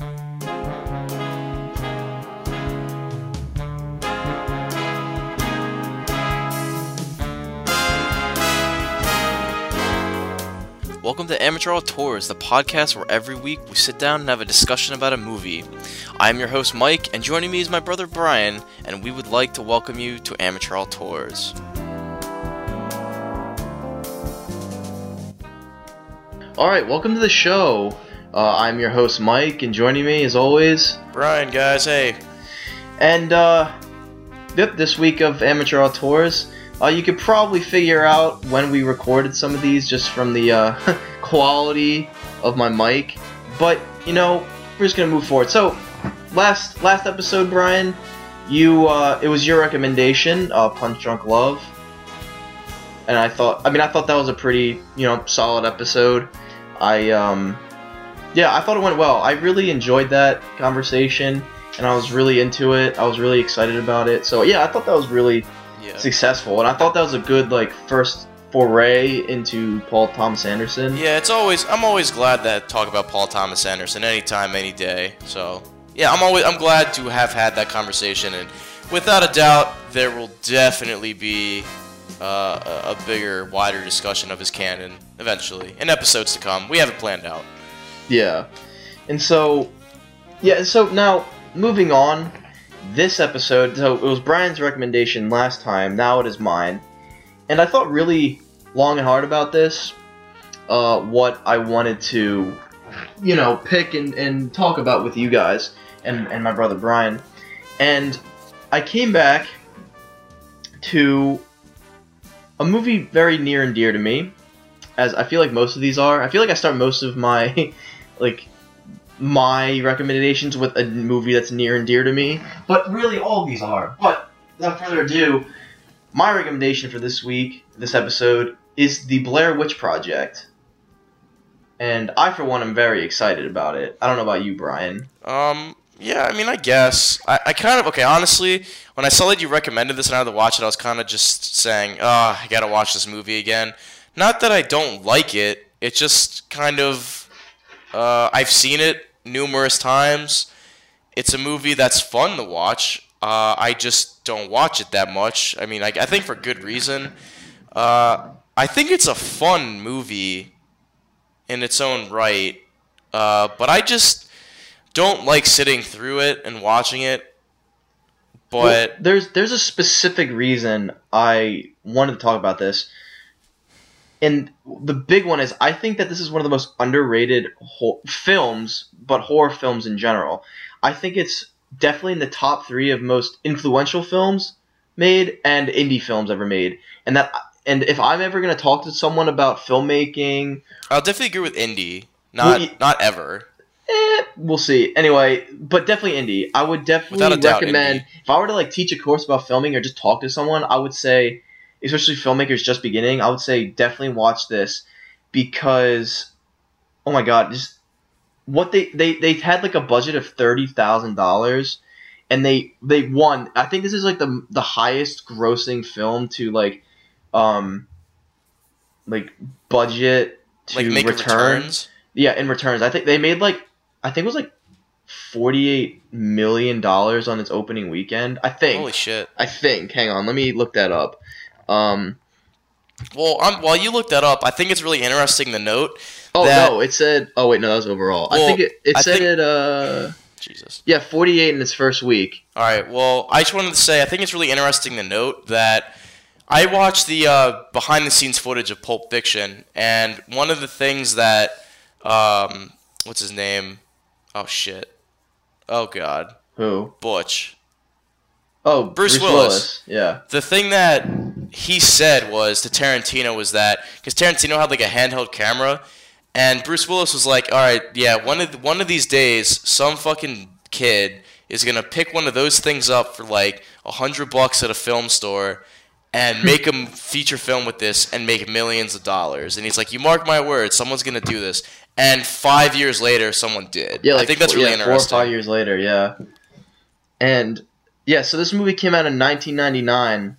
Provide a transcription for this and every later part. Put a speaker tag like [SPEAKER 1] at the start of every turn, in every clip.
[SPEAKER 1] Welcome to Amateur Auteurs, the podcast where every week we sit down and have a discussion about a movie. I am your host Mike, and joining me is my brother Brian, and we would like to welcome you to Amateur Auteurs. Alright, welcome to the show. Uh, I'm your host Mike, and joining me as always,
[SPEAKER 2] Brian, guys, hey.
[SPEAKER 1] and uh, yep, this week of Amateur Auteurs. Uh, you could probably figure out when we recorded some of these just from the uh, quality of my mic, but you know we're just gonna move forward. So last last episode, Brian, you uh, it was your recommendation, uh, Punch Drunk Love, and I thought I mean I thought that was a pretty you know solid episode. I um yeah I thought it went well. I really enjoyed that conversation, and I was really into it. I was really excited about it. So yeah, I thought that was really
[SPEAKER 2] Yeah.
[SPEAKER 1] successful, and I thought that was a good like first foray into Paul Thomas Anderson.
[SPEAKER 2] Yeah, it's always I'm always glad that talk about Paul Thomas Anderson anytime, any day. So yeah, I'm always I'm glad to have had that conversation, and without a doubt, there will definitely be uh, a, a bigger, wider discussion of his canon eventually in episodes to come. We have it planned out.
[SPEAKER 1] Yeah. And so, yeah, so now, moving on, this episode, so it was Brian's recommendation last time, now it is mine. And I thought really long and hard about this, uh, what I wanted to, you know, pick and, and talk about with you guys and, and my brother Brian. And I came back to a movie very near and dear to me, as I feel like most of these are. I feel like I start most of my like my recommendations with a movie that's near and dear to me, but really all these are. But without further ado, my recommendation for this week, this episode, is the Blair Witch Project. And I, for one, am very excited about it. I don't know about you, Brian.
[SPEAKER 2] Um, yeah, I mean, I guess I, I kind of okay. Honestly, when I saw that you recommended this and I had to watch it, I was kind of just saying, "Oh, I gotta watch this movie again." Not that I don't like it. It just kind of uh, I've seen it numerous times. It's a movie that's fun to watch. Uh, I just don't watch it that much. I mean, I, I think for good reason. Uh, I think it's a fun movie in its own right, uh, but I just don't like sitting through it and watching it.
[SPEAKER 1] Well,
[SPEAKER 2] But
[SPEAKER 1] there's there's a specific reason I wanted to talk about this, and the big one is I think that this is one of the most underrated ho- films, but horror films in general. I think it's definitely in the top three of most influential films made and indie films ever made, and that and if I'm ever gonna talk to someone about filmmaking
[SPEAKER 2] I'll definitely agree with indie. Not
[SPEAKER 1] y-
[SPEAKER 2] not ever.
[SPEAKER 1] Eh, we'll see. Anyway, but definitely indie. I would definitely
[SPEAKER 2] doubt,
[SPEAKER 1] recommend
[SPEAKER 2] indie.
[SPEAKER 1] if I were to like teach a course about filming or just talk to someone, I would say, especially filmmakers just beginning, I would say definitely watch this because, oh my god, just what they they they had like a budget of thirty thousand dollars, and they they won. I think this is like the the highest grossing film to like, um, like budget to
[SPEAKER 2] Like
[SPEAKER 1] return.
[SPEAKER 2] returns.
[SPEAKER 1] Yeah, in returns, I think they made like I think it was like forty-eight million dollars on its opening weekend. I think.
[SPEAKER 2] Holy shit.
[SPEAKER 1] I think. Hang on, let me look that up. Um.
[SPEAKER 2] Well, I'm, while you look that up, I think it's really interesting to note.
[SPEAKER 1] Oh
[SPEAKER 2] That-
[SPEAKER 1] no, it said. Oh wait, no, that was overall. I think it. It
[SPEAKER 2] I
[SPEAKER 1] said
[SPEAKER 2] think-
[SPEAKER 1] it. Uh.
[SPEAKER 2] Jesus.
[SPEAKER 1] Yeah, forty-eight in its first week.
[SPEAKER 2] All right. Well, I just wanted to say I think it's really interesting to note that I watched the uh, behind the scenes footage of Pulp Fiction, and one of the things that um, what's his name? Oh shit. Oh god.
[SPEAKER 1] Who?
[SPEAKER 2] Butch.
[SPEAKER 1] Oh,
[SPEAKER 2] Bruce Willis.
[SPEAKER 1] Yeah.
[SPEAKER 2] The thing that he said was to Tarantino was that because Tarantino had like a handheld camera, and Bruce Willis was like, "All right, yeah, one of one of these days, some fucking kid is gonna pick one of those things up for like a hundred bucks at a film store." And hmm. make a feature film with this and make millions of dollars. And he's like, "You mark my words, someone's gonna do this." And five years later, someone did.
[SPEAKER 1] Yeah, like
[SPEAKER 2] I think that's really
[SPEAKER 1] yeah,
[SPEAKER 2] interesting.
[SPEAKER 1] Four or five years later, yeah. And yeah, so this movie came out in 1999,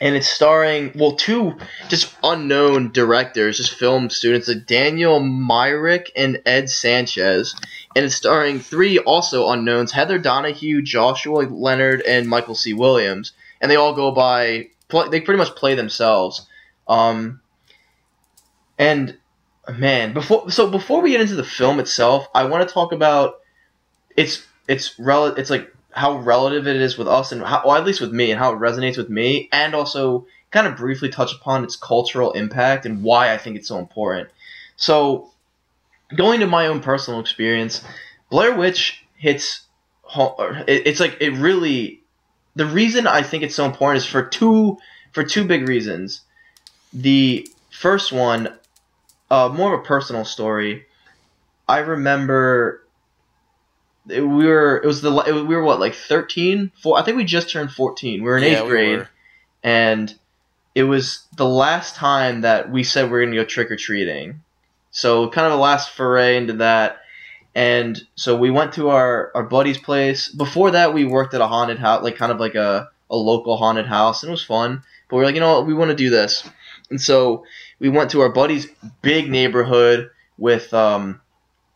[SPEAKER 1] and it's starring well two just unknown directors, just film students like Daniel Myrick and Ed Sanchez, and it's starring three also unknowns: Heather Donahue, Joshua Leonard, and Michael C. Williams, and they all go by they pretty much play themselves. Um, and man, before so before we get into the film itself, I want to talk about it's it's rel it's like how relative it is with us and how, well, at least with me and how it resonates with me, and also kind of briefly touch upon its cultural impact and why I think it's so important. So, going to my own personal experience, Blair Witch hits. It's like it really. The reason I think it's so important is for two for two big reasons. The first one, uh, more of a personal story. I remember it, we were it was the it, we were what like 13 four, I think we just turned 14 we were in yeah, 8th we grade were. and it was the last time that we said we are going to go trick or treating so kind of the last foray into that and so we went to our our buddy's place. Before that we worked at a haunted house like kind of like a, a local haunted house and it was fun. But we are like you know what? We want to do this. And so we went to our buddy's big neighborhood with um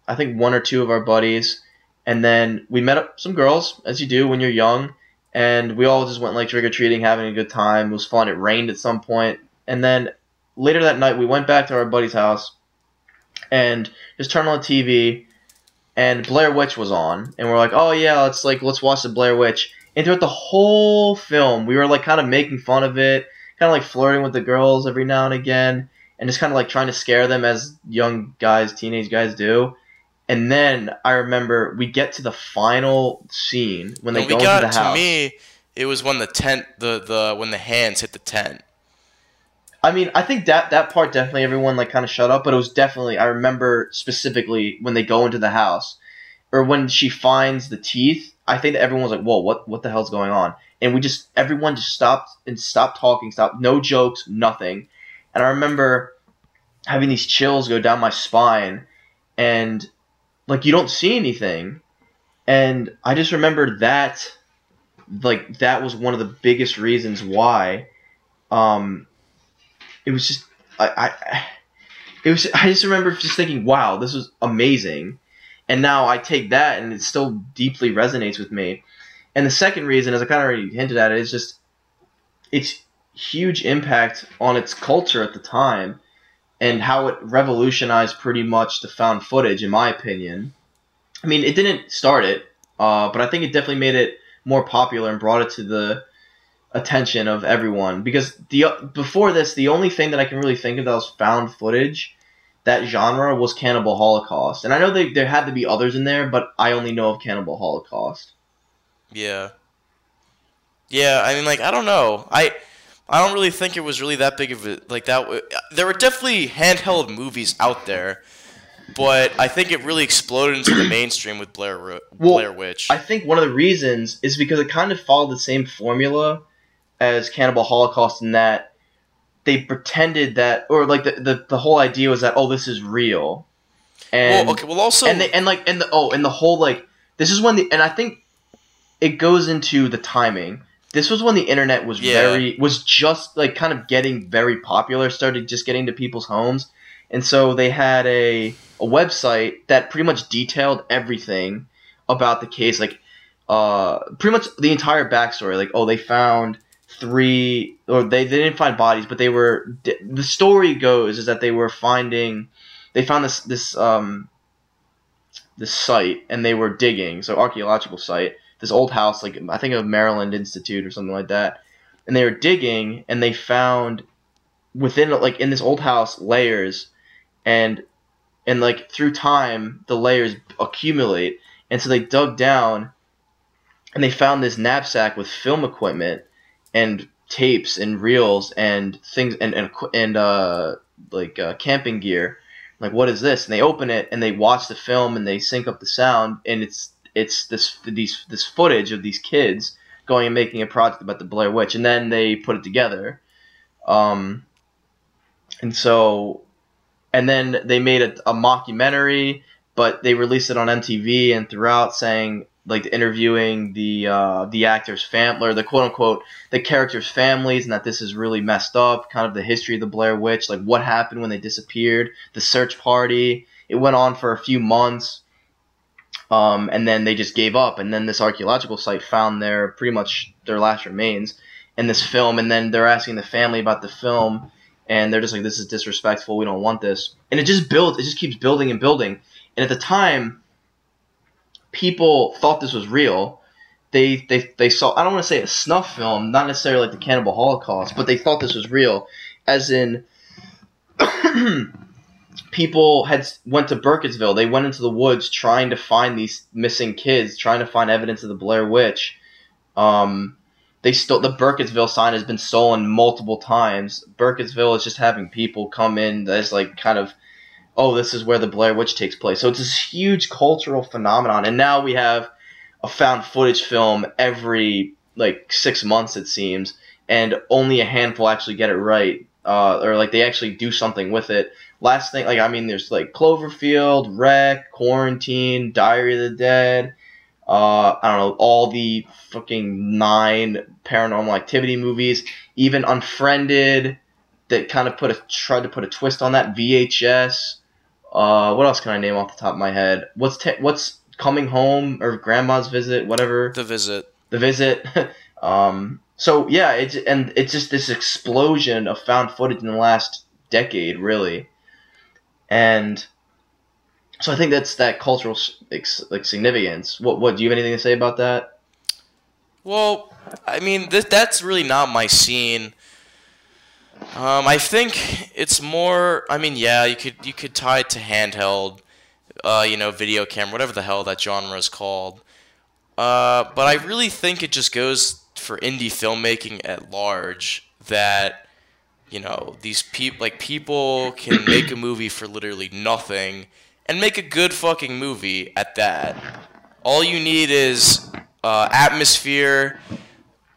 [SPEAKER 1] I think one or two of our buddies and then we met up some girls, as you do when you're young, and we all just went like trick or treating, having a good time. It was fun. It rained at some point, and then later that night we went back to our buddy's house and just turned on the TV, and Blair Witch was on, and we're like, oh yeah, let's like let's watch the Blair Witch. And throughout the whole film, we were like kind of making fun of it, kind of like flirting with the girls every now and again, and just kind of like trying to scare them as young guys, teenage guys do. And then I remember we get to the final scene when they go into the house. To
[SPEAKER 2] me, it was when the tent, the the when the hands hit the tent.
[SPEAKER 1] I mean, I think that that part definitely everyone like kind of shut up, but it was definitely I remember specifically when they go into the house or when she finds the teeth. I think that everyone was like, "Whoa, what what the hell's going on?" And we just everyone just stopped and stopped talking, stopped, no jokes, nothing. And I remember having these chills go down my spine, and like you don't see anything. And i just remember that like that was one of the biggest reasons why um it was just i i it was i just remember just thinking wow this was amazing. And now i take that and it still deeply resonates with me. And the second reason as i kind of already hinted at it is just its huge impact on its culture at the time and how it revolutionized pretty much the found footage, in my opinion. I mean, it didn't start it, uh, but I think it definitely made it more popular and brought it to the attention of everyone. Because the before this, the only thing that I can really think of that was found footage, that genre was Cannibal Holocaust, and I know they, there had to be others in there, but I only know of Cannibal Holocaust.
[SPEAKER 2] Yeah. Yeah, I mean, like I don't know, I. I don't really think it was really that big of a like that. There were definitely handheld movies out there, but I think it really exploded into the mainstream with Blair well, Blair Witch.
[SPEAKER 1] I think one of the reasons is because it kind of followed the same formula as Cannibal Holocaust in that they pretended that, or like the the, the whole idea was that oh this is real,
[SPEAKER 2] and well, okay, well also
[SPEAKER 1] and they, and like and the oh and the whole like this is when the and I think it goes into the timing this was when the internet was yeah. very was just like kind of getting very popular started just getting to people's homes. And so they had a, a website that pretty much detailed everything about the case like uh pretty much the entire backstory. Like oh they found three or they, they didn't find bodies but they were the story goes is that they were finding they found this this um this site and they were digging so archaeological site this old house, like I think of Maryland Institute or something like that, and they were digging and they found within like in this old house layers, and and like through time the layers accumulate, and so they dug down, and they found this knapsack with film equipment and tapes and reels and things and and and uh like uh, camping gear. Like what is this? And they open it and they watch the film and they sync up the sound and it's it's this these this footage of these kids going and making a project about the Blair Witch, and then they put it together. Um, and so, and then they made a, a mockumentary, but they released it on MTV and throughout, saying like interviewing the uh, the actors' family or the quote unquote the characters' families, and that this is really messed up. Kind of the history of the Blair Witch, like what happened when they disappeared, the search party. It went on for a few months, um, and then they just gave up. And then this archaeological site found their pretty much their last remains in this film, and then they're asking the family about the film, and they're just like, "This is disrespectful. We don't want this." And it just builds. It just keeps building and building. And at the time people thought this was real. They, they, they saw, I don't want to say a snuff film, not necessarily like the Cannibal Holocaust, but they thought this was real. As in, people had went to Burkittsville. They went into the woods trying to find these missing kids, trying to find evidence of the Blair Witch. Um, they stole the Burkittsville sign has been stolen multiple times. Burkittsville is just having people come in as like kind of oh, this is where the Blair Witch takes place. So it's this huge cultural phenomenon, and now we have a found footage film every like six months it seems, and only a handful actually get it right, uh, or like they actually do something with it. Last thing, like I mean, there's like Cloverfield, REC, Quarantine, Diary of the Dead. Uh, I don't know all the fucking nine paranormal activity movies, even Unfriended, that kind of put a tried to put a twist on that VHS. Uh, what else can I name off the top of my head? What's te- what's coming home or grandma's visit, whatever.
[SPEAKER 2] The visit.
[SPEAKER 1] The visit. um, so yeah, it's and it's just this explosion of found footage in the last decade, really, and so I think that's that cultural like significance. What what do you have anything to say about that?
[SPEAKER 2] Well, I mean, th- that's really not my scene. Um, I think it's more. I mean, yeah, you could you could tie it to handheld, uh, you know, video camera, whatever the hell that genre is called. Uh, but I really think it just goes for indie filmmaking at large that you know these people like people can make a movie for literally nothing and make a good fucking movie at that. All you need is uh, atmosphere.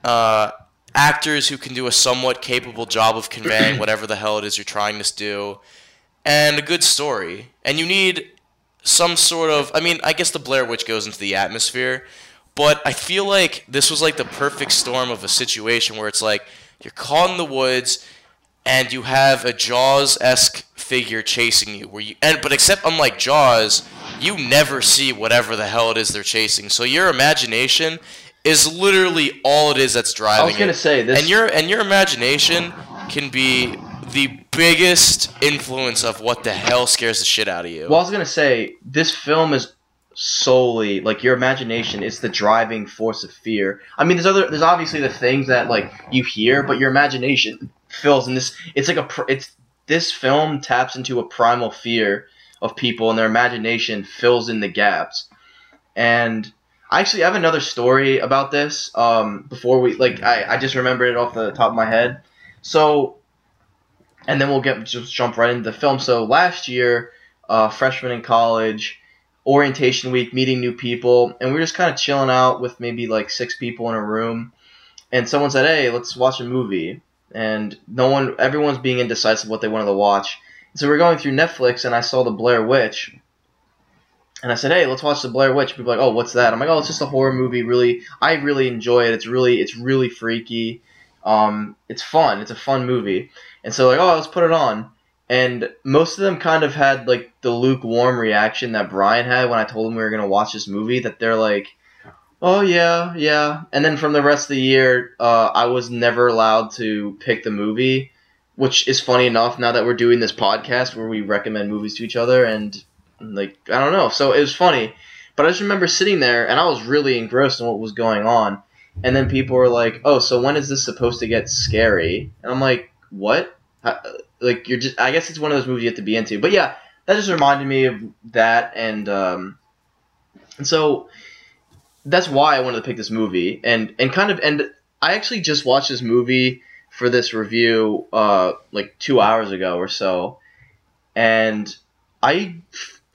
[SPEAKER 2] Uh, actors who can do a somewhat capable job of conveying whatever the hell it is you're trying to do, and a good story. And you need some sort of. I mean, I guess the Blair Witch goes into the atmosphere, but I feel like this was like the perfect storm of a situation where it's like you're caught in the woods and you have a Jaws esque figure chasing you. Where you and but except unlike Jaws, you never see whatever the hell it is they're chasing. So your imagination is literally all it is that's driving. I
[SPEAKER 1] was gonna
[SPEAKER 2] it.
[SPEAKER 1] say this,
[SPEAKER 2] and your and your imagination can be the biggest influence of what the hell scares the shit out of you.
[SPEAKER 1] Well, I was gonna say this film is solely like your imagination is the driving force of fear. I mean, there's other, there's obviously the things that like you hear, but your imagination fills in this. It's like a, it's this film taps into a primal fear of people, and their imagination fills in the gaps, and I actually have another story about this. Um, before we like, I, I just remembered it off the top of my head. So, and then we'll get just jump right into the film. So last year, uh, freshman in college, orientation week, meeting new people, and we were just kind of chilling out with maybe like six people in a room. And someone said, "Hey, let's watch a movie." And no one, everyone's being indecisive what they wanted to watch. So we're going through Netflix, and I saw the Blair Witch, and I said, "Hey, let's watch the Blair Witch." People are like, "Oh, what's that?" I'm like, "Oh, it's just a horror movie. Really, I really enjoy it. It's really, it's really freaky. Um, it's fun. It's a fun movie." And so like, "Oh, let's put it on." And most of them kind of had like the lukewarm reaction that Brian had when I told them we were gonna watch this movie. That they're like, "Oh yeah, yeah." And then from the rest of the year, uh, I was never allowed to pick the movie, which is funny enough now that we're doing this podcast where we recommend movies to each other and like I don't know. So it was funny, but I just remember sitting there and I was really engrossed in what was going on. And then people were like, "Oh, so when is this supposed to get scary?" And I'm like, "What? How, like you're just? I guess it's one of those movies you have to be into." But yeah, that just reminded me of that, and um, and so that's why I wanted to pick this movie, and and kind of and I actually just watched this movie for this review uh like two hours ago or so, and I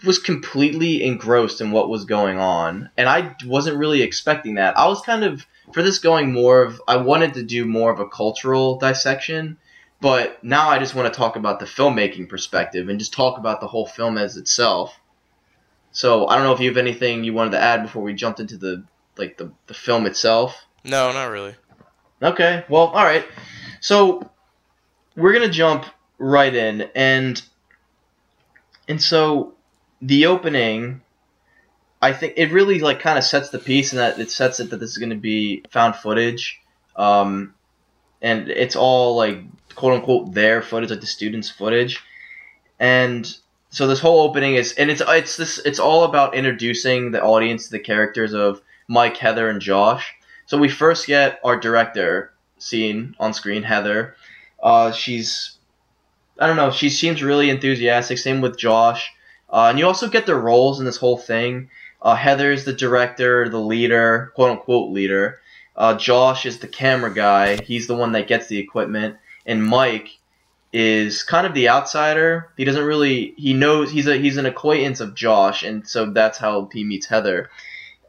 [SPEAKER 1] was completely engrossed in what was going on, and I wasn't really expecting that. I was kind of for this going more of I wanted to do more of a cultural dissection, but now I just want to talk about the filmmaking perspective and just talk about the whole film as itself. So I don't know if you have anything you wanted to add before we jumped into the like the, the film itself.
[SPEAKER 2] No, not really.
[SPEAKER 1] Okay, well, all right. So we're gonna jump right in, and and so the opening, I think it really like kind of sets the piece, and that it sets it that this is gonna be found footage, um, and it's all like quote unquote their footage, like the students' footage, and so this whole opening is, and it's it's this it's all about introducing the audience to the characters of Mike, Heather, and Josh. So we first get our director seen on screen, Heather. Uh, she's, I don't know, she seems really enthusiastic. Same with Josh. Uh, and you also get their roles in this whole thing. Uh, Heather is the director, the leader, quote unquote leader. Uh, Josh is the camera guy. He's the one that gets the equipment. And Mike is kind of the outsider. He doesn't really he knows he's a he's an acquaintance of Josh, and so that's how he meets Heather.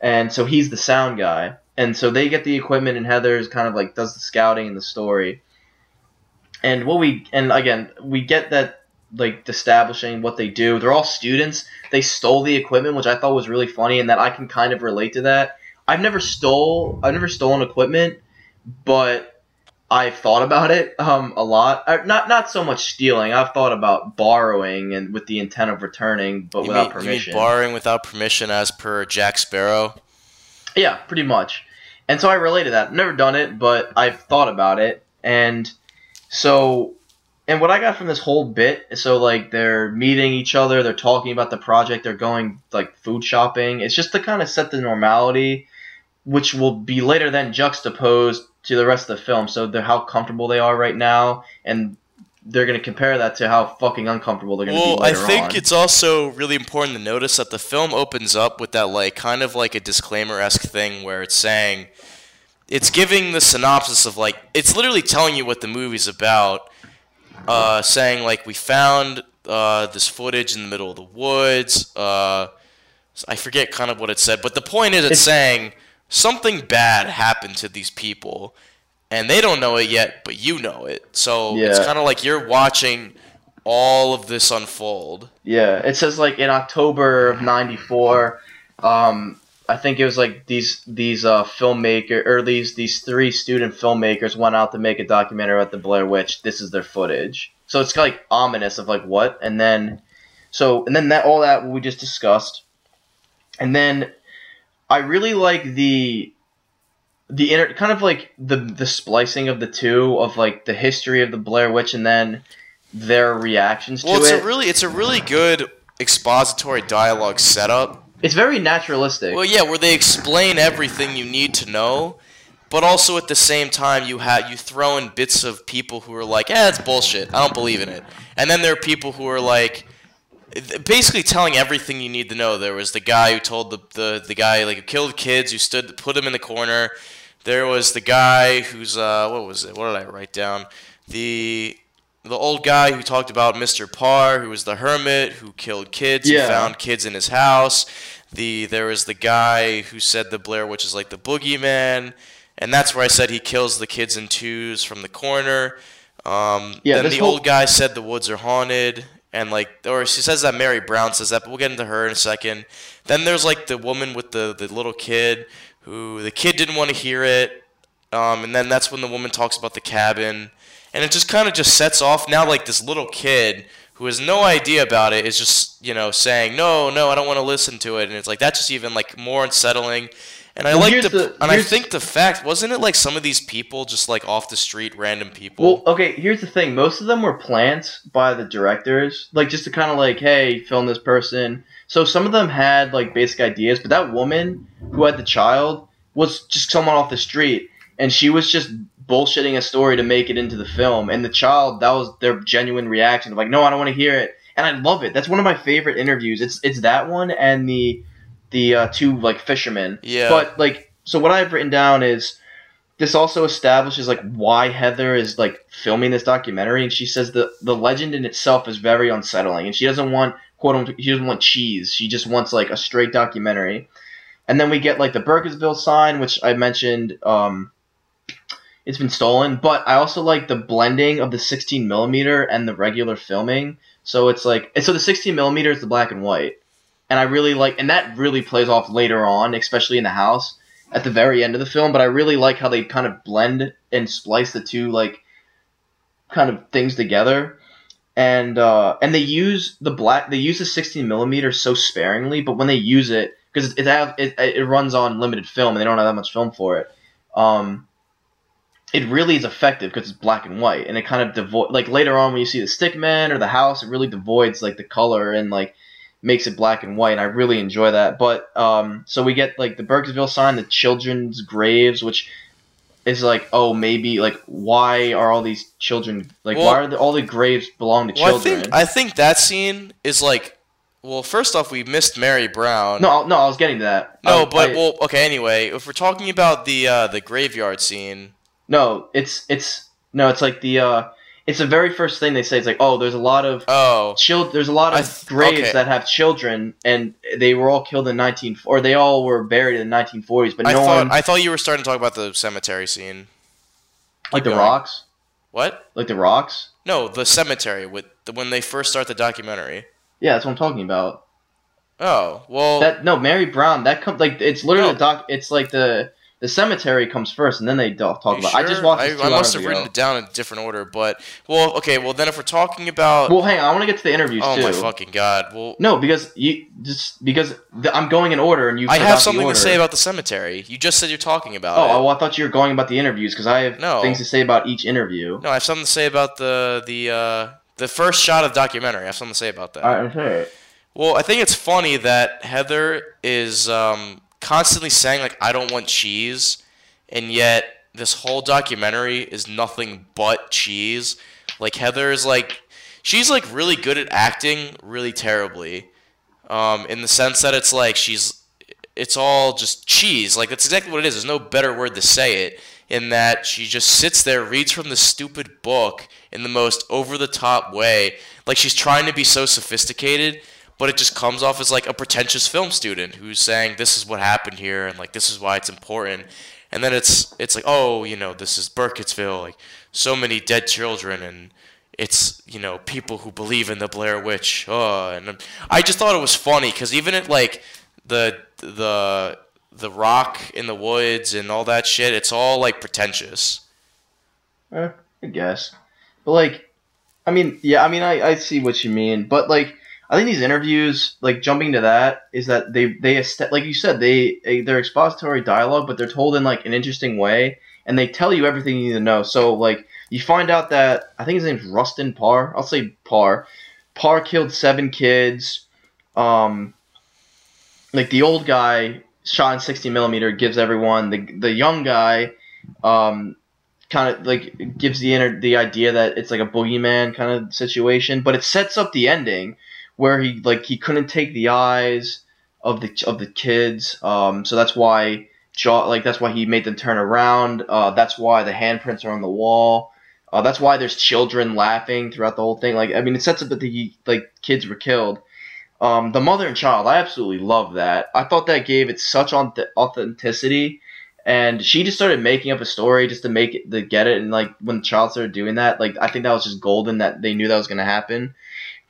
[SPEAKER 1] And so he's the sound guy. And so they get the equipment, and Heather's kind of like does the scouting and the story. And what we and again we get that like establishing what they do. They're all students. They stole the equipment, which I thought was really funny, and that I can kind of relate to that. I've never stole I've never stolen equipment, but I've thought about it um, a lot. Uh, not not so much stealing. I've thought about borrowing and with the intent of returning, but
[SPEAKER 2] You
[SPEAKER 1] without
[SPEAKER 2] mean,
[SPEAKER 1] permission.
[SPEAKER 2] you mean borrowing without permission, as per Jack Sparrow?
[SPEAKER 1] Yeah, pretty much. And so I relate to that. I've never done it, but I've thought about it. And so, and what I got from this whole bit, so like they're meeting each other, they're talking about the project, they're going like food shopping. It's just to kind of set the normality, which will be later then juxtaposed to the rest of the film. So they're how comfortable they are right now, and they're going to compare that to how fucking uncomfortable they're going to
[SPEAKER 2] Well,
[SPEAKER 1] be
[SPEAKER 2] I think
[SPEAKER 1] on.
[SPEAKER 2] it's also really important to notice that the film opens up with that like kind of like a disclaimer esque thing where it's saying it's giving the synopsis of like it's literally telling you what the movie's about. Uh, saying like we found uh, this footage in the middle of the woods. Uh, I forget kind of what it said, but the point is it's,
[SPEAKER 1] It's-
[SPEAKER 2] saying something bad happened to these people, and they don't know it yet, but you know it. So it's kind of like you're watching all of this unfold.
[SPEAKER 1] Yeah, it says like in October of '94. Um, I think it was like these these uh, filmmaker or these these three student filmmakers went out to make a documentary about the Blair Witch. This is their footage, so it's like ominous of like what, and then so and then that all that we just discussed, and then I really like the the inter kind of like the the splicing of the two of like the history of the Blair Witch and then their reactions
[SPEAKER 2] Well,
[SPEAKER 1] to
[SPEAKER 2] it's
[SPEAKER 1] it.
[SPEAKER 2] a really it's a really good expository dialogue setup.
[SPEAKER 1] It's very naturalistic.
[SPEAKER 2] Well, yeah, where they explain everything you need to know, but also at the same time you have you throw in bits of people who are like, "Eh, it's bullshit. I don't believe in it." And then there are people who are like basically telling everything you need to know. There was the guy who told the the, the guy like who killed kids who stood put him in the corner. There was the guy who's uh what was it? What did I write down? The the old guy who talked about Mr. Parr, who was the hermit who killed kids,
[SPEAKER 1] Yeah.
[SPEAKER 2] who found kids in his house. The there was the guy who said the Blair Witch is like the boogeyman, and that's where I said he kills the kids in twos from the corner. Um,
[SPEAKER 1] Yeah,
[SPEAKER 2] then the
[SPEAKER 1] whole-
[SPEAKER 2] old guy said the woods are haunted, and like, or she says that Mary Brown says that, but we'll get into her in a second. Then there's like the woman with the the little kid who the kid didn't want to hear it, um, and then that's when the woman talks about the cabin, and it just kind of just sets off now like this little kid who has no idea about it is just you know saying no no I don't want to listen to it, and it's like that's just even like more unsettling. And I
[SPEAKER 1] Well,
[SPEAKER 2] like the- and I think the fact wasn't it like some of these people just like off the street random people.
[SPEAKER 1] Well, okay, here's the thing. Most of them were plants by the directors, like just to kind of like, hey, film this person. So some of them had like basic ideas, but that woman who had the child was just someone off the street, and she was just bullshitting a story to make it into the film. And the child, that was their genuine reaction of like, no, I don't want to hear it, and I love it. That's one of my favorite interviews. It's it's that one and the the uh, two like fishermen.
[SPEAKER 2] Yeah.
[SPEAKER 1] But like, so what I've written down is this also establishes like why Heather is like filming this documentary, and she says the the legend in itself is very unsettling, and she doesn't want quote unquote she doesn't want cheese. She just wants like a straight documentary. And then we get like the Burkittsville sign, which I mentioned. Um, it's been stolen, but I also like the blending of the 16 millimeter and the regular filming. So it's like, so the 16 millimeter is the black and white, and I really like, and that really plays off later on, especially in the house at the very end of the film. But I really like how they kind of blend and splice the two like kind of things together, and uh, and they use the black, they use the 16 millimeter so sparingly, but when they use it, because it, it it runs on limited film and they don't have that much film for it. Um, it really is effective because it's black and white, and it kind of devoid like later on when you see the stickman or the house, it really devoids like the color and like makes it black and white, and I really enjoy that. But um, so we get like the Burkittsville sign, the children's graves, which is like, oh, maybe like why are all these children like
[SPEAKER 2] Well-
[SPEAKER 1] why are the, all the graves belong to
[SPEAKER 2] Well, I
[SPEAKER 1] children?
[SPEAKER 2] think I think that scene is like, well, first off, we missed Mary Brown.
[SPEAKER 1] no, no, I was getting to that.
[SPEAKER 2] no,
[SPEAKER 1] Um,
[SPEAKER 2] but
[SPEAKER 1] I-
[SPEAKER 2] well, okay. Anyway, if we're talking about the uh, the graveyard scene,
[SPEAKER 1] no, it's it's no, it's like the uh, it's the very first thing they say. It's like, oh, there's a lot of
[SPEAKER 2] oh,
[SPEAKER 1] child there's a lot of
[SPEAKER 2] th-
[SPEAKER 1] graves
[SPEAKER 2] okay.
[SPEAKER 1] that have children and they were all killed in 19 or they all were buried in the 1940s but
[SPEAKER 2] I
[SPEAKER 1] no
[SPEAKER 2] thought
[SPEAKER 1] one
[SPEAKER 2] I thought you were starting to talk about the cemetery scene.
[SPEAKER 1] like the
[SPEAKER 2] going.
[SPEAKER 1] rocks
[SPEAKER 2] What?
[SPEAKER 1] like the rocks
[SPEAKER 2] No, the cemetery with the, when they first start the documentary.
[SPEAKER 1] yeah that's what i'm talking about
[SPEAKER 2] Oh well,
[SPEAKER 1] that no mary brown that comes like it's literally
[SPEAKER 2] No.
[SPEAKER 1] doc it's like the the cemetery comes first and then they talk about i just
[SPEAKER 2] sure?
[SPEAKER 1] watched
[SPEAKER 2] I, I must have
[SPEAKER 1] ago.
[SPEAKER 2] written it down in a different order, but well, okay. Well, then if we're talking about,
[SPEAKER 1] well hang on i want to get to the interviews too.
[SPEAKER 2] oh
[SPEAKER 1] too
[SPEAKER 2] my fucking god, well,
[SPEAKER 1] no because you just because the, i'm going in order and you
[SPEAKER 2] I have something to say about the cemetery. You just said you're talking about
[SPEAKER 1] oh
[SPEAKER 2] it.
[SPEAKER 1] well, i thought you were going about the interviews because i have
[SPEAKER 2] No.
[SPEAKER 1] things to say about each interview
[SPEAKER 2] No, I have something to say about the the uh, the first shot of the documentary. I have something to say about that.
[SPEAKER 1] all right it
[SPEAKER 2] Well, I think it's funny that Heather is um, constantly saying like I don't want cheese, and yet this whole documentary is nothing but cheese. Like Heather is like she's like really good at acting, really terribly, um, in the sense that it's like she's it's all just cheese. Like that's exactly what it is. There's no better word to say it. In that she just sits there, reads from the stupid book in the most over the top way. Like she's trying to be so sophisticated, but it just comes off as like a pretentious film student who's saying this is what happened here and like this is why it's important. And then it's it's like oh you know this is Burkittsville like so many dead children and it's you know people who believe in the Blair Witch. Oh, and I just thought it was funny because even at like the the the rock in the woods and all that shit, it's all like pretentious.
[SPEAKER 1] Eh, I guess. But like, I mean, yeah, I mean, I, I see what you mean, but like, I think these interviews, like jumping to that, is that they they like you said they they're expository dialogue, but they're told in like an interesting way, and they tell you everything you need to know. So like, you find out that I think his name's Rustin Parr. I'll say Parr. Parr killed seven kids. Um, like the old guy shot in 60 millimeter gives everyone the the young guy um kind of like gives the inner the idea that it's like a boogeyman kind of situation, but it sets up the ending where he like he couldn't take the eyes of the of the kids, um, so that's why jaw like that's why he made them turn around. Uh, that's why the handprints are on the wall. Uh, that's why there's children laughing throughout the whole thing. Like I mean, it sets up that the like kids were killed. Um, the mother and child, I absolutely love that. I thought that gave it such on authenticity and she just started making up a story just to make it to get it and like when the child started doing that like i think that was just golden that they knew that was to happen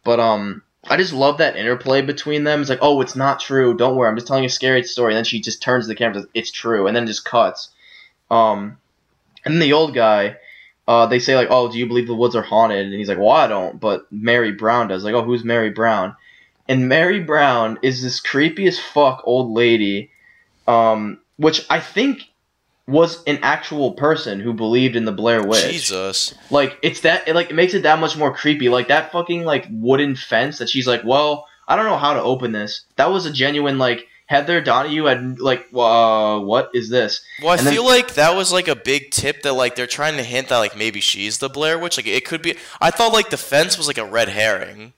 [SPEAKER 1] but um i just love that interplay between them. It's like oh it's not true. Don't worry. I'm just telling a scary story. And then she just turns to the camera and says it's true. And then just cuts. Um and then the old guy uh, they say like oh do you believe the woods are haunted? And he's like well i don't but mary brown does. Like oh who's mary brown? And mary brown is this creepy as fuck old lady um which I think was an actual person who believed in the Blair Witch.
[SPEAKER 2] Jesus.
[SPEAKER 1] Like it's that it, like it makes it that much more creepy. Like that fucking like wooden fence that she's like, well, I don't know how to open this. That was a genuine like Heather Donahue had like, uh, what is this?
[SPEAKER 2] Well, I
[SPEAKER 1] then-
[SPEAKER 2] feel like that was like a big tip that like they're trying to hint that like maybe she's the Blair Witch. Like it could be. I thought like the fence was like a red herring.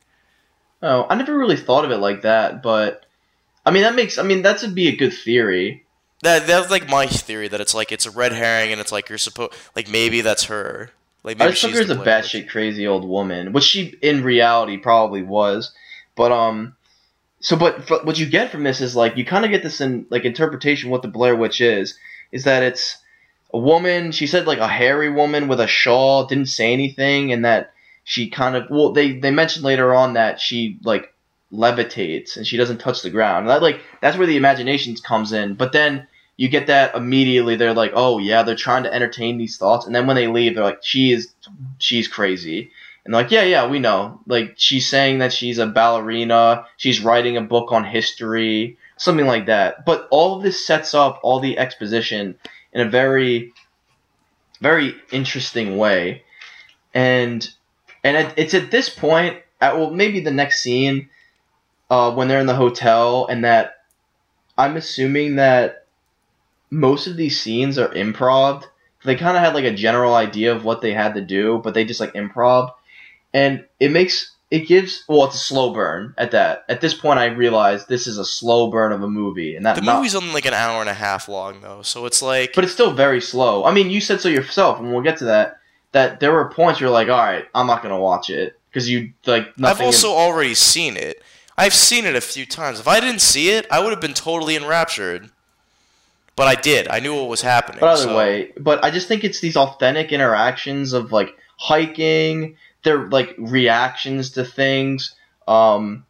[SPEAKER 1] Oh, I never really thought of it like that, but I mean that makes I mean that would be a good theory.
[SPEAKER 2] That that's like my theory that it's like it's a red herring and it's like you're supposed like maybe that's her. Like
[SPEAKER 1] I
[SPEAKER 2] maybe
[SPEAKER 1] took
[SPEAKER 2] she's
[SPEAKER 1] her as
[SPEAKER 2] the
[SPEAKER 1] a batshit crazy old woman, which she in reality probably was. But um, so but, but what you get from this is like you kind of get this in like interpretation what the Blair Witch is is that it's a woman. She said like a hairy woman with a shawl, didn't say anything, and that she kind of well they they mentioned later on that she like levitates and she doesn't touch the ground. That like that's where the imagination comes in. But then you get that immediately. They're like, oh yeah, they're trying to entertain these thoughts, and then when they leave, they're like, she is she's crazy. And like, yeah, yeah, we know. Like she's saying that she's a ballerina. She's writing a book on history, something like that. But all of this sets up all the exposition in a very, very interesting way, and and it, it's at this point, at well, maybe the next scene, uh, when they're in the hotel, and that I'm assuming that most of these scenes are improv. They kind of had like a general idea of what they had to do, but they just like improv, and it makes it gives well, it's a slow burn at that. At this point, I realize this is a slow burn of a movie, and that
[SPEAKER 2] The
[SPEAKER 1] not-
[SPEAKER 2] movie's only like an hour and a half long though, so it's like
[SPEAKER 1] but it's still very slow. I mean, you said so yourself, and we'll get to that. That there were points where you're like, all right, I'm not gonna watch it because you like
[SPEAKER 2] I've
[SPEAKER 1] nothing.
[SPEAKER 2] also already seen it. I've seen it a few times. If I didn't see it, I would have been totally enraptured. But I did. I knew what was happening.
[SPEAKER 1] but either
[SPEAKER 2] so-
[SPEAKER 1] way, but I just think it's these authentic interactions of like hiking, their like reactions to things. Um,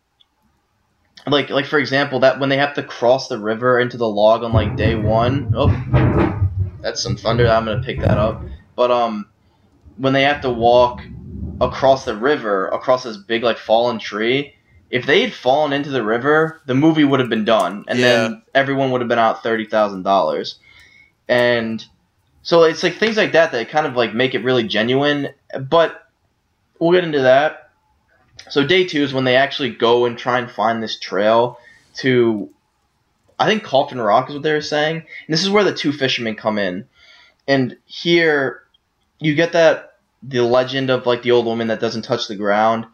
[SPEAKER 1] like like for example, that when they have to cross the river into the log on like day one. Oh, that's some thunder. I'm gonna pick that up. But um, when they have to walk across the river, across this big like fallen tree. If they had fallen into the river, the movie would have been done, and then everyone would have been out thirty thousand dollars. And so it's like things like that that kind of like make it really genuine. But we'll get into that. So day two is when they actually go and try and find this trail to, I think Coffin Rock is what they were saying. And this is where the two fishermen come in. And here, you get that the legend of like the old woman that doesn't touch the ground.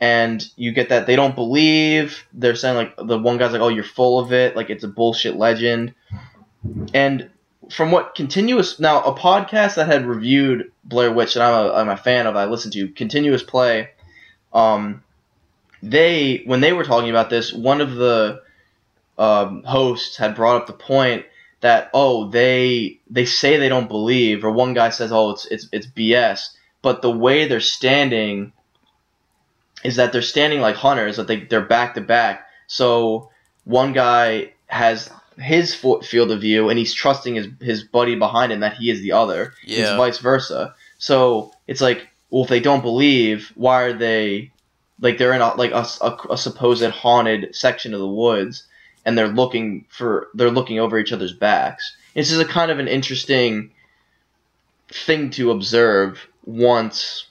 [SPEAKER 1] And you get that they don't believe. They're saying like the one guy's like, "Oh, you're full of it. Like it's a bullshit legend." And from what continuous now a podcast that had reviewed Blair Witch and I'm a, I'm a fan of, I listen to continuous play. Um, they when they were talking about this, one of the um, hosts had brought up the point that oh they they say they don't believe, or one guy says oh it's it's it's BS, but the way they're standing is that they're standing like hunters, that they they're back to back. So one guy has his field of view, and he's trusting his his buddy behind him that he is the other. It's
[SPEAKER 2] Yeah.
[SPEAKER 1] vice versa. So it's like, well, if they don't believe, why are they like they're in a, like a, a, a supposed haunted section of the woods, and they're looking for they're looking over each other's backs. This is a kind of an interesting thing to observe once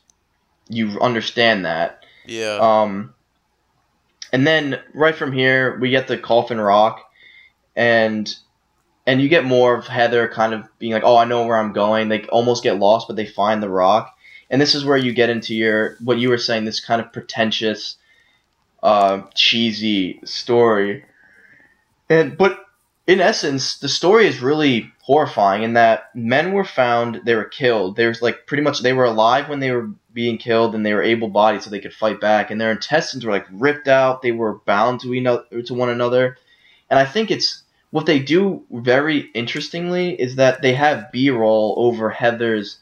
[SPEAKER 1] you understand that.
[SPEAKER 2] Yeah.
[SPEAKER 1] Um, and then right from here we get the Coffin Rock, and and you get more of Heather kind of being like, "Oh, I know where I'm going." They almost get lost, but they find the rock, and this is where you get into your what you were saying, this kind of pretentious, uh, cheesy story. And but in essence, the story is really horrifying in that men were found, they were killed. There's like pretty much they were alive when they were being killed, and they were able-bodied, so they could fight back. And their intestines were like ripped out. They were bound to eno- to one another. And I think it's what they do very interestingly is that they have B-roll over Heather's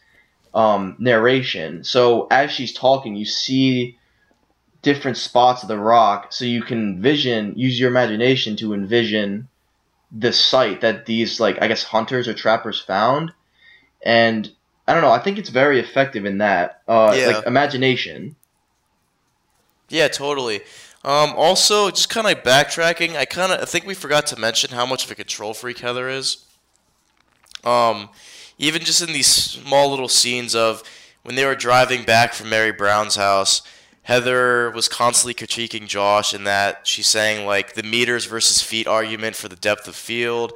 [SPEAKER 1] um, narration. So as she's talking, you see different spots of the rock, so you can vision, use your imagination to envision the site that these like I guess hunters or trappers found, and I don't know. I think it's very effective in that uh,
[SPEAKER 2] Yeah.
[SPEAKER 1] like imagination.
[SPEAKER 2] Yeah, totally. Um, also, just kind of backtracking, I kind of I think we forgot to mention how much of a control freak Heather is. Um, even just in these small little scenes of when they were driving back from Mary Brown's house, Heather was constantly critiquing Josh in that she's saying like the meters versus feet argument for the depth of field.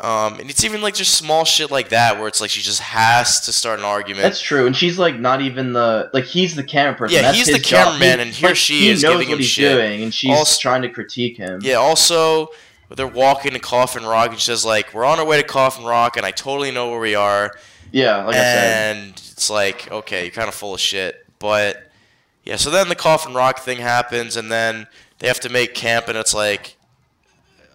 [SPEAKER 2] Um, and it's even like just small shit like that where it's like she just has to start an argument.
[SPEAKER 1] That's true, and she's like not even the like he's the camera person.
[SPEAKER 2] Yeah,
[SPEAKER 1] That's
[SPEAKER 2] he's the
[SPEAKER 1] job.
[SPEAKER 2] cameraman, and here
[SPEAKER 1] like,
[SPEAKER 2] she
[SPEAKER 1] he
[SPEAKER 2] is
[SPEAKER 1] knows
[SPEAKER 2] giving
[SPEAKER 1] what
[SPEAKER 2] him
[SPEAKER 1] he's
[SPEAKER 2] shit.
[SPEAKER 1] doing, and she's
[SPEAKER 2] Also-
[SPEAKER 1] trying to critique him.
[SPEAKER 2] Yeah, also, they're walking to Coffin Rock, and she says, like, we're on our way to Coffin Rock, and I totally know where we are.
[SPEAKER 1] Yeah, like I said.
[SPEAKER 2] and it's like, okay, you're kind of full of shit. But, yeah, so then the Coffin Rock thing happens, and then they have to make camp, and it's like,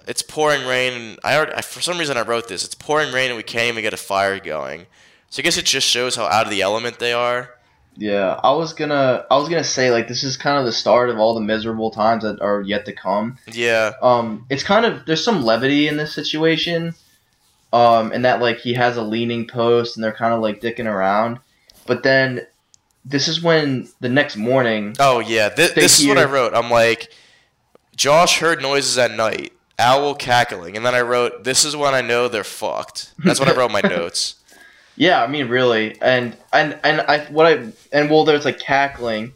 [SPEAKER 2] it's pouring rain, and I, already, I for some reason I wrote this. It's pouring rain, and we can't even get a fire going. So I guess it just shows how out of the element they are.
[SPEAKER 1] Yeah, I was gonna I was gonna say like this is kind of the start of all the miserable times that are yet to come.
[SPEAKER 2] Yeah.
[SPEAKER 1] Um, it's kind of there's some levity in this situation, um, and that like he has a leaning post and they're kind of like dicking around, but then this is when the next morning.
[SPEAKER 2] Oh yeah, Th-
[SPEAKER 1] They
[SPEAKER 2] this is what I wrote. I'm like, Josh heard noises at night, owl cackling, and then I wrote, "This is when I know they're fucked." That's what I wrote in my notes.
[SPEAKER 1] Yeah, I mean really, and and and I what I and well there's like cackling,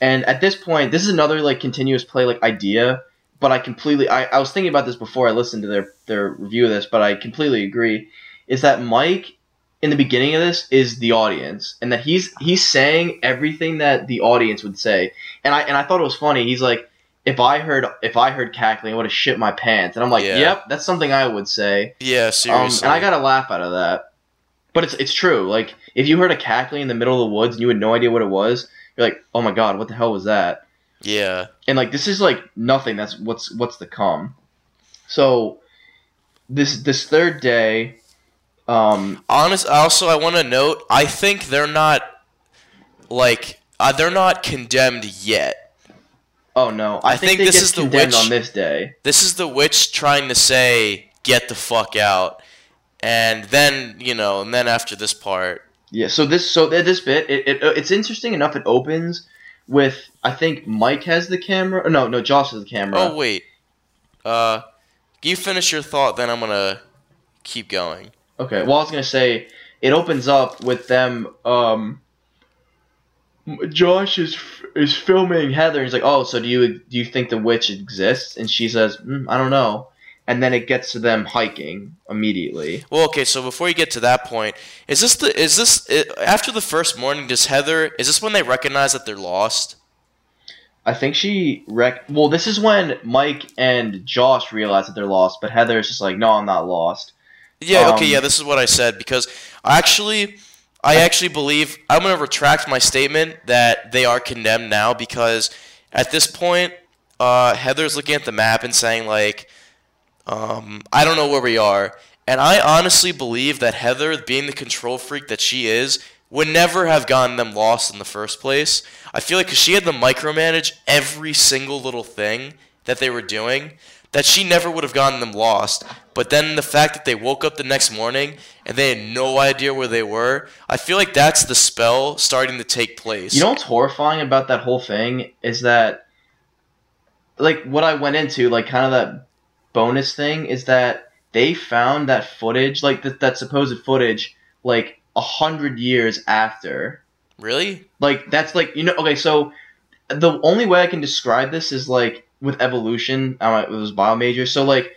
[SPEAKER 1] and at this point this is another like continuous play like idea, but I completely I, I was thinking about this before I listened to their their review of this, but I completely agree, is that Mike in the beginning of this is the audience, and that he's he's saying everything that the audience would say, and I and I thought it was funny. He's like. If I heard if I heard cackling, I would have shit my pants, and I'm like,
[SPEAKER 2] Yeah.
[SPEAKER 1] "Yep, that's something I would say."
[SPEAKER 2] Yeah,
[SPEAKER 1] Um,
[SPEAKER 2] seriously.
[SPEAKER 1] and I got a laugh out of that. But it's it's true. Like if you heard a cackling in the middle of the woods and you had no idea what it was, you're like, "Oh my god, what the hell was that?"
[SPEAKER 2] yeah.
[SPEAKER 1] And like this is like nothing. That's what's what's to come. So this this third day, um,
[SPEAKER 2] Honest. Also, I want to note. I think they're not like uh, they're not condemned yet.
[SPEAKER 1] Oh no, I,
[SPEAKER 2] I
[SPEAKER 1] think,
[SPEAKER 2] think this is the witch-
[SPEAKER 1] on this day.
[SPEAKER 2] This is the witch trying to say, "Get the fuck out," and then you know, and then after this part,
[SPEAKER 1] Yeah. So this so this bit it, it it's interesting enough. It opens with I think Mike has the camera. No, no, Josh has the camera.
[SPEAKER 2] Oh wait. Uh you finish your thought, then I'm gonna keep going.
[SPEAKER 1] Okay. Well, I was gonna say it opens up with them. Um, Josh is is filming Heather. He's like, "Oh, so do you do you think the witch exists?" And she says, mm, "I don't know." And then it gets to them hiking immediately.
[SPEAKER 2] Well, okay, so before you get to that point, is this the is this after the first morning? Does Heather is this when they recognize that they're lost?
[SPEAKER 1] I think she rec. Well, this is when Mike and Josh realize that they're lost, but Heather is just like, "No, I'm not lost."
[SPEAKER 2] Yeah, okay,
[SPEAKER 1] Um,
[SPEAKER 2] yeah, this is what I said because actually I actually believe I'm going to retract my statement that they are condemned now because at this point uh, Heather's looking at the map and saying like um, I don't know where we are and I honestly believe that Heather being the control freak that she is would never have gotten them lost in the first place. I feel like cuz she had to micromanage every single little thing that they were doing that she never would have gotten them lost. But then the fact that they woke up the next morning and they had no idea where they were, I feel like that's the spell starting to take place.
[SPEAKER 1] You know what's horrifying about that whole thing is that, like, what I went into, like, kind of that bonus thing, is that they found that footage, like, that, that supposed footage, like, a hundred years after.
[SPEAKER 2] really?
[SPEAKER 1] Like, that's like, you know, okay, so the only way I can describe this is, like, with evolution, it was bio major, so, like,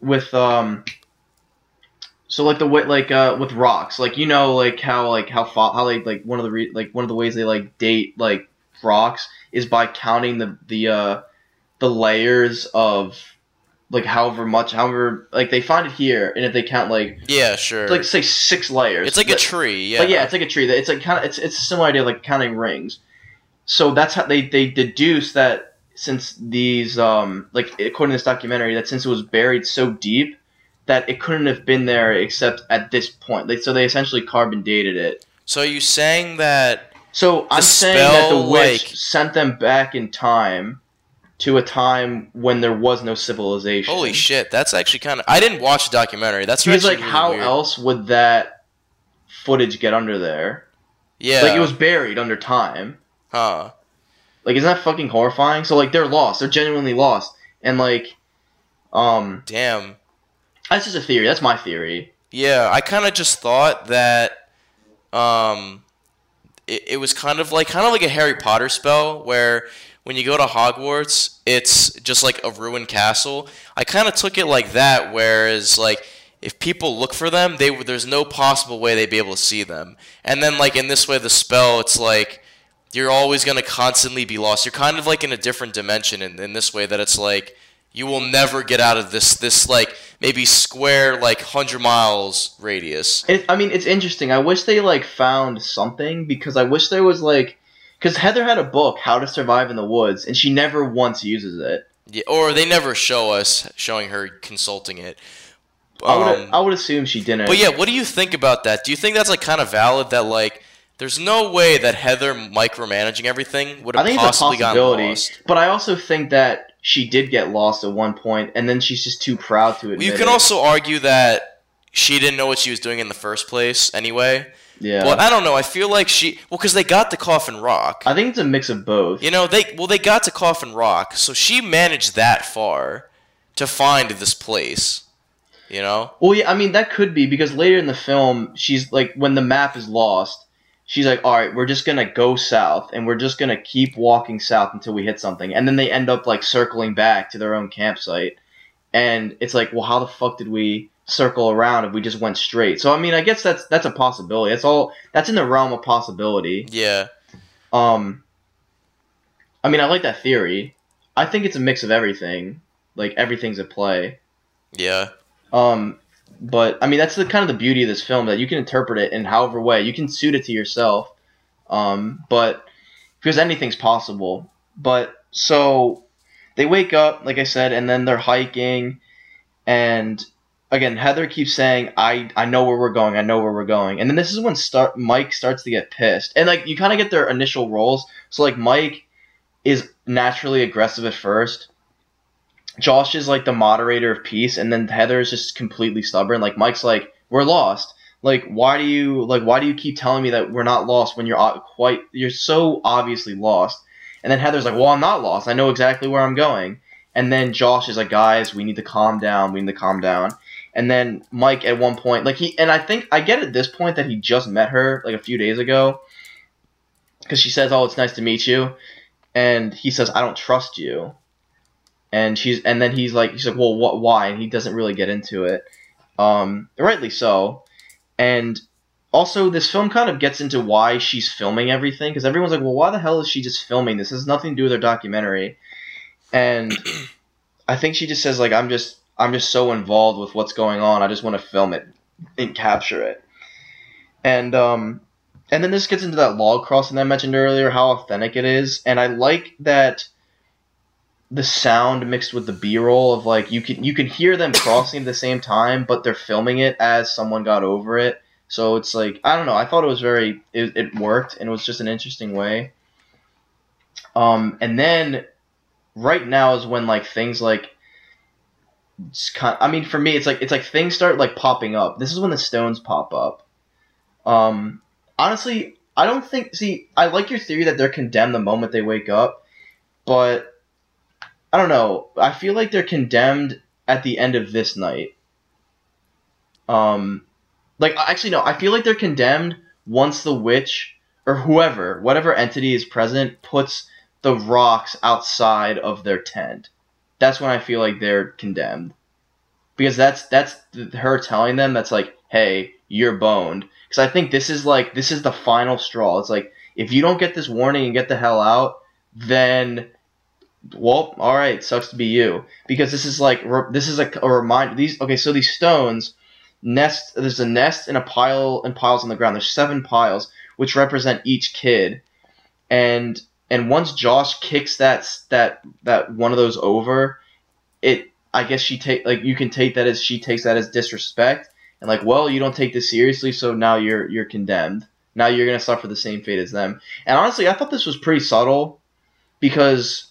[SPEAKER 1] with, um, so like the way like uh with rocks like you know like how like how fo- how they like one of the re- like one of the ways they like date like rocks is by counting the the uh the layers of like however much however like they find it here and if they count like
[SPEAKER 2] Yeah, sure.
[SPEAKER 1] like say six layers
[SPEAKER 2] it's like a tree, yeah.
[SPEAKER 1] like yeah, it's like a tree. That It's like kind of it's it's a similar idea like counting rings. So that's how they they deduce that since these um like according to this documentary that since it was buried so deep that it couldn't have been there except at this point. Like so they essentially carbon dated it.
[SPEAKER 2] so are you saying that
[SPEAKER 1] So I'm saying that the witch
[SPEAKER 2] like-
[SPEAKER 1] sent them back in time to a time when there was no civilization.
[SPEAKER 2] holy shit, that's actually kind of I didn't watch the documentary. That's actually
[SPEAKER 1] like
[SPEAKER 2] really
[SPEAKER 1] how
[SPEAKER 2] weird.
[SPEAKER 1] else would that footage get under there?
[SPEAKER 2] Yeah.
[SPEAKER 1] Like it was buried under time.
[SPEAKER 2] huh.
[SPEAKER 1] Like, isn't that fucking horrifying? So, like, they're lost. They're genuinely lost. And, like, um,
[SPEAKER 2] Damn.
[SPEAKER 1] that's just a theory. That's my theory.
[SPEAKER 2] Yeah, I kind of just thought that um it, it was kind of like kind of like a Harry Potter spell where when you go to Hogwarts, it's just like a ruined castle. I kind of took it like that whereas like if people look for them, they there's no possible way they'd be able to see them. And then like in this way the spell it's like you're always going to constantly be lost. You're kind of like in a different dimension in, in this way that it's like you will never get out of this this like maybe square like 100 miles radius.
[SPEAKER 1] It, I mean, it's interesting. I wish they, like, found something because I wish there was, like, because Heather had a book, How to Survive in the Woods, and she never once uses it.
[SPEAKER 2] Yeah, or they never show us showing her consulting it.
[SPEAKER 1] I would
[SPEAKER 2] Um,
[SPEAKER 1] I would assume she didn't.
[SPEAKER 2] but yeah, what do you think about that? Do you think that's like kind of valid that like There's no way that Heather micromanaging everything would have I
[SPEAKER 1] think it's a
[SPEAKER 2] possibly gotten lost.
[SPEAKER 1] but I also think that she did get lost at one point, and then she's just too proud to admit it.
[SPEAKER 2] You can
[SPEAKER 1] it.
[SPEAKER 2] also argue that she didn't know what she was doing in the first place anyway.
[SPEAKER 1] yeah.
[SPEAKER 2] But I don't know. I feel like she well because they got to Coffin Rock.
[SPEAKER 1] I think it's a mix of both.
[SPEAKER 2] You know they well they got to Coffin Rock, so she managed that far to find this place. You know.
[SPEAKER 1] Well, yeah, I mean that could be because later in the film, she's like, when the map is lost, she's like, "All right, we're just gonna go south, and we're just gonna keep walking south until we hit something." And then they end up like circling back to their own campsite, and it's like, well, how the fuck did we circle around if we just went straight? So I mean, I guess that's that's a possibility. That's all. That's in the realm of possibility.
[SPEAKER 2] Yeah.
[SPEAKER 1] Um, I mean, I like that theory. I think it's a mix of everything. Like everything's at play.
[SPEAKER 2] Yeah.
[SPEAKER 1] Um, but I mean, that's the kind of the beauty of this film that you can interpret it in however way you can suit it to yourself. Um, but because anything's possible. But so they wake up, like I said, and then they're hiking, and again, Heather keeps saying, "I I know where we're going. I know where we're going." And then this is when start Mike starts to get pissed, and like you kind of get their initial roles. So like Mike is naturally aggressive at first. Josh is like the moderator of peace, and then Heather is just completely stubborn. Like Mike's like, "We're lost. Like, why do you like why do you keep telling me that we're not lost when you're uh, quite you're so obviously lost?" And then Heather's like, "Well, I'm not lost. I know exactly where I'm going." And then Josh is like, "Guys, we need to calm down. We need to calm down." And then Mike at one point, like he and I think I get at this point that he just met her like a few days ago, because she says, "Oh, it's nice to meet you," and he says, "I don't trust you." And she's and then he's like, he's like, "Well, what? Why?" And he doesn't really get into it, um, rightly so. And also, this film kind of gets into why she's filming everything because everyone's like, "Well, why the hell is she just filming this? This has nothing to do with her documentary." And I think she just says like, "I'm just I'm just so involved with what's going on. I just want to film it and capture it." And um, and then this gets into that log crossing that I mentioned earlier, how authentic it is, and I like that the sound mixed with the B-roll of like you can you can hear them crossing at the same time, but they're filming it as someone got over it. So it's like I don't know. I thought it was very it, it worked and it was just an interesting way. Um, and then right now is when like things like kind I mean for me it's like it's like things start like popping up. This is when the stones pop up. Um, honestly, I don't think. See, I like your theory that they're condemned the moment they wake up, but I don't know. I feel like they're condemned at the end of this night. Um, like actually no, I feel like they're condemned once the witch or whoever, whatever entity is present, puts the rocks outside of their tent. That's when I feel like they're condemned. Because that's that's th- her telling them that's like, "Hey, you're boned." Because I think this is like this is the final straw. It's like if you don't get this warning and get the hell out, then well, all right, sucks to be you. Because this is like this is a, a reminder. These okay, so these stones nest. There's a nest and a pile and piles on the ground. There's seven piles which represent each kid, and and once Josh kicks that that that one of those over, it I guess she take like you can take that as she takes that as disrespect and like well you don't take this seriously so now you're you're condemned now you're gonna suffer the same fate as them and honestly I thought this was pretty subtle because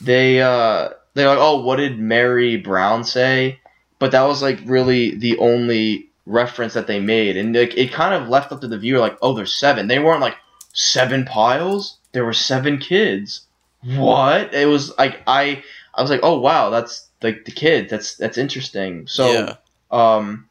[SPEAKER 1] they uh they're like oh what did Mary Brown say? But that was like really the only reference that they made. And like it kind of left up to the viewer like oh there's seven. They weren't like seven piles. There were seven kids. What? It was like I I was like oh wow that's like the kid that's that's interesting. So
[SPEAKER 2] yeah.
[SPEAKER 1] um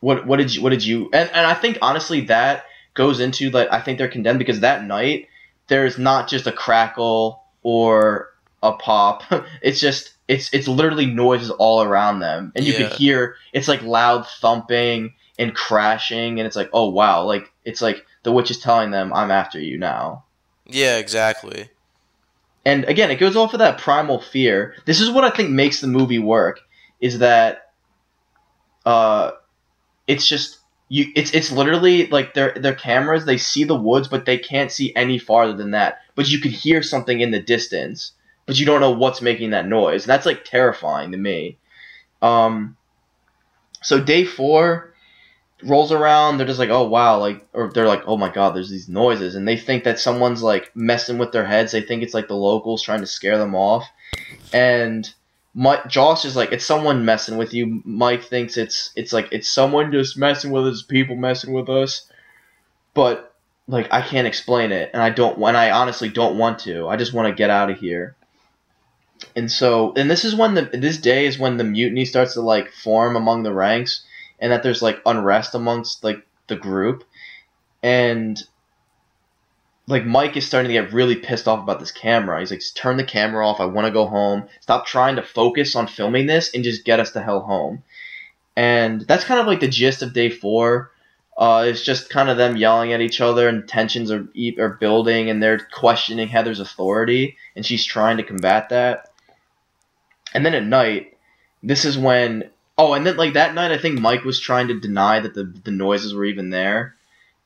[SPEAKER 1] what what did you what did you and, and I think honestly that goes into like I think they're condemned because that night there's not just a crackle or a pop it's just it's it's literally noises all around them and you
[SPEAKER 2] Yeah.
[SPEAKER 1] could hear it's like loud thumping and crashing and it's like oh wow like it's like the witch is telling them I'm after you now
[SPEAKER 2] Yeah, exactly.
[SPEAKER 1] and again, it goes off of that primal fear. This is what I think makes the movie work is that uh it's just you it's it's literally like their their cameras, they see the woods but they can't see any farther than that. But you could hear something in the distance, but you don't know what's making that noise. And that's like terrifying to me. Um so day 4 rolls around, they're just like, oh wow, like, or they're like, oh my god, there's these noises, and they think that someone's like messing with their heads. They think it's like the locals trying to scare them off, and Mike, Josh is like, it's someone messing with you. Mike thinks it's it's like it's someone just messing with us, people messing with us, but like I can't explain it, and I don't, and I honestly don't want to. I just want to get out of here. And so, and this is when the this day is when the mutiny starts to like form among the ranks and that there's like unrest amongst like the group and like Mike is starting to get really pissed off about this camera. He's like, turn the camera off. I want to go home. Stop trying to focus on filming this and just get us the hell home. And that's kind of like the gist of day four. Uh, it's just kind of them yelling at each other and tensions are, are building and they're questioning Heather's authority and she's trying to combat that. And then at night, this is when Oh, and then like that night, I think Mike was trying to deny that the the noises were even there.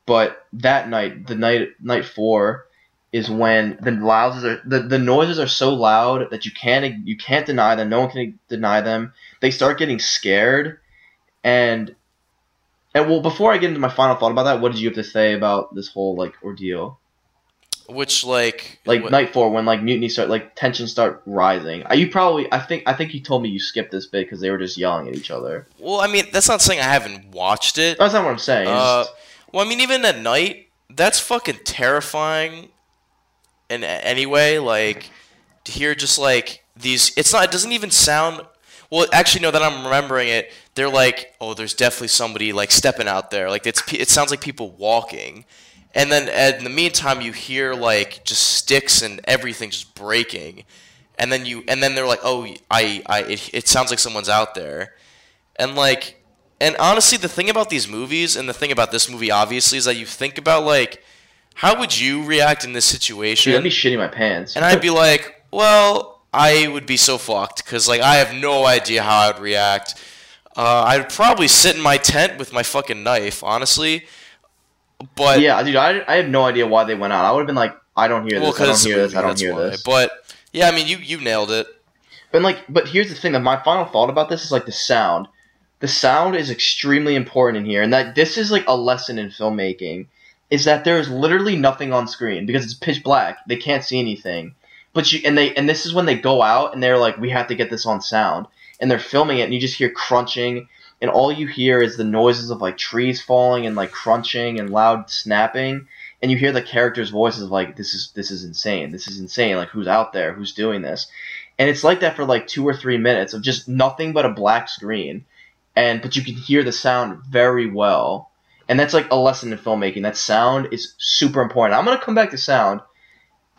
[SPEAKER 1] But that night, the night night four, is when the louds are the, the noises are so loud that you can't you can't deny them. No one can deny them. They start getting scared, and and well, before I get into my final thought about that, what did you have to say about this whole like ordeal?
[SPEAKER 2] Which like
[SPEAKER 1] like night four when like mutiny start like tensions start rising. You probably I think I think you told me you skipped this bit because they were just yelling at each other.
[SPEAKER 2] Well, I mean that's not saying I haven't watched it.
[SPEAKER 1] That's not what I'm saying.
[SPEAKER 2] Uh, well, I mean even at night, that's fucking terrifying. In anyway, like to hear just like these, it's not. It doesn't even sound. Well, actually, no. That I'm remembering it. They're like, oh, there's definitely somebody like stepping out there. Like it's. It sounds like people walking and then in the meantime you hear like just sticks and everything just breaking and then you and then they're like oh i i it, it sounds like someone's out there and like and honestly the thing about these movies and the thing about this movie obviously is that you think about like how would you react in this situation
[SPEAKER 1] Dude, i'd be shitting my pants
[SPEAKER 2] and i'd be like well i would be so fucked because like i have no idea how i would react uh, i'd probably sit in my tent with my fucking knife honestly but
[SPEAKER 1] yeah, dude, I, I have no idea why they went out. I would have been like, I don't hear this. Well, I don't hear this. I don't hear why. this.
[SPEAKER 2] But yeah, I mean, you you nailed it.
[SPEAKER 1] But like, but here's the thing: that my final thought about this is like the sound. The sound is extremely important in here, and that this is like a lesson in filmmaking. Is that there is literally nothing on screen because it's pitch black. They can't see anything. But you and they and this is when they go out and they're like, we have to get this on sound, and they're filming it, and you just hear crunching and all you hear is the noises of like trees falling and like crunching and loud snapping. And you hear the characters' voices like this is this is insane. This is insane. Like who's out there? Who's doing this? And it's like that for like two or three minutes of just nothing but a black screen. And but you can hear the sound very well. And that's like a lesson in filmmaking. That sound is super important. I'm to come back to sound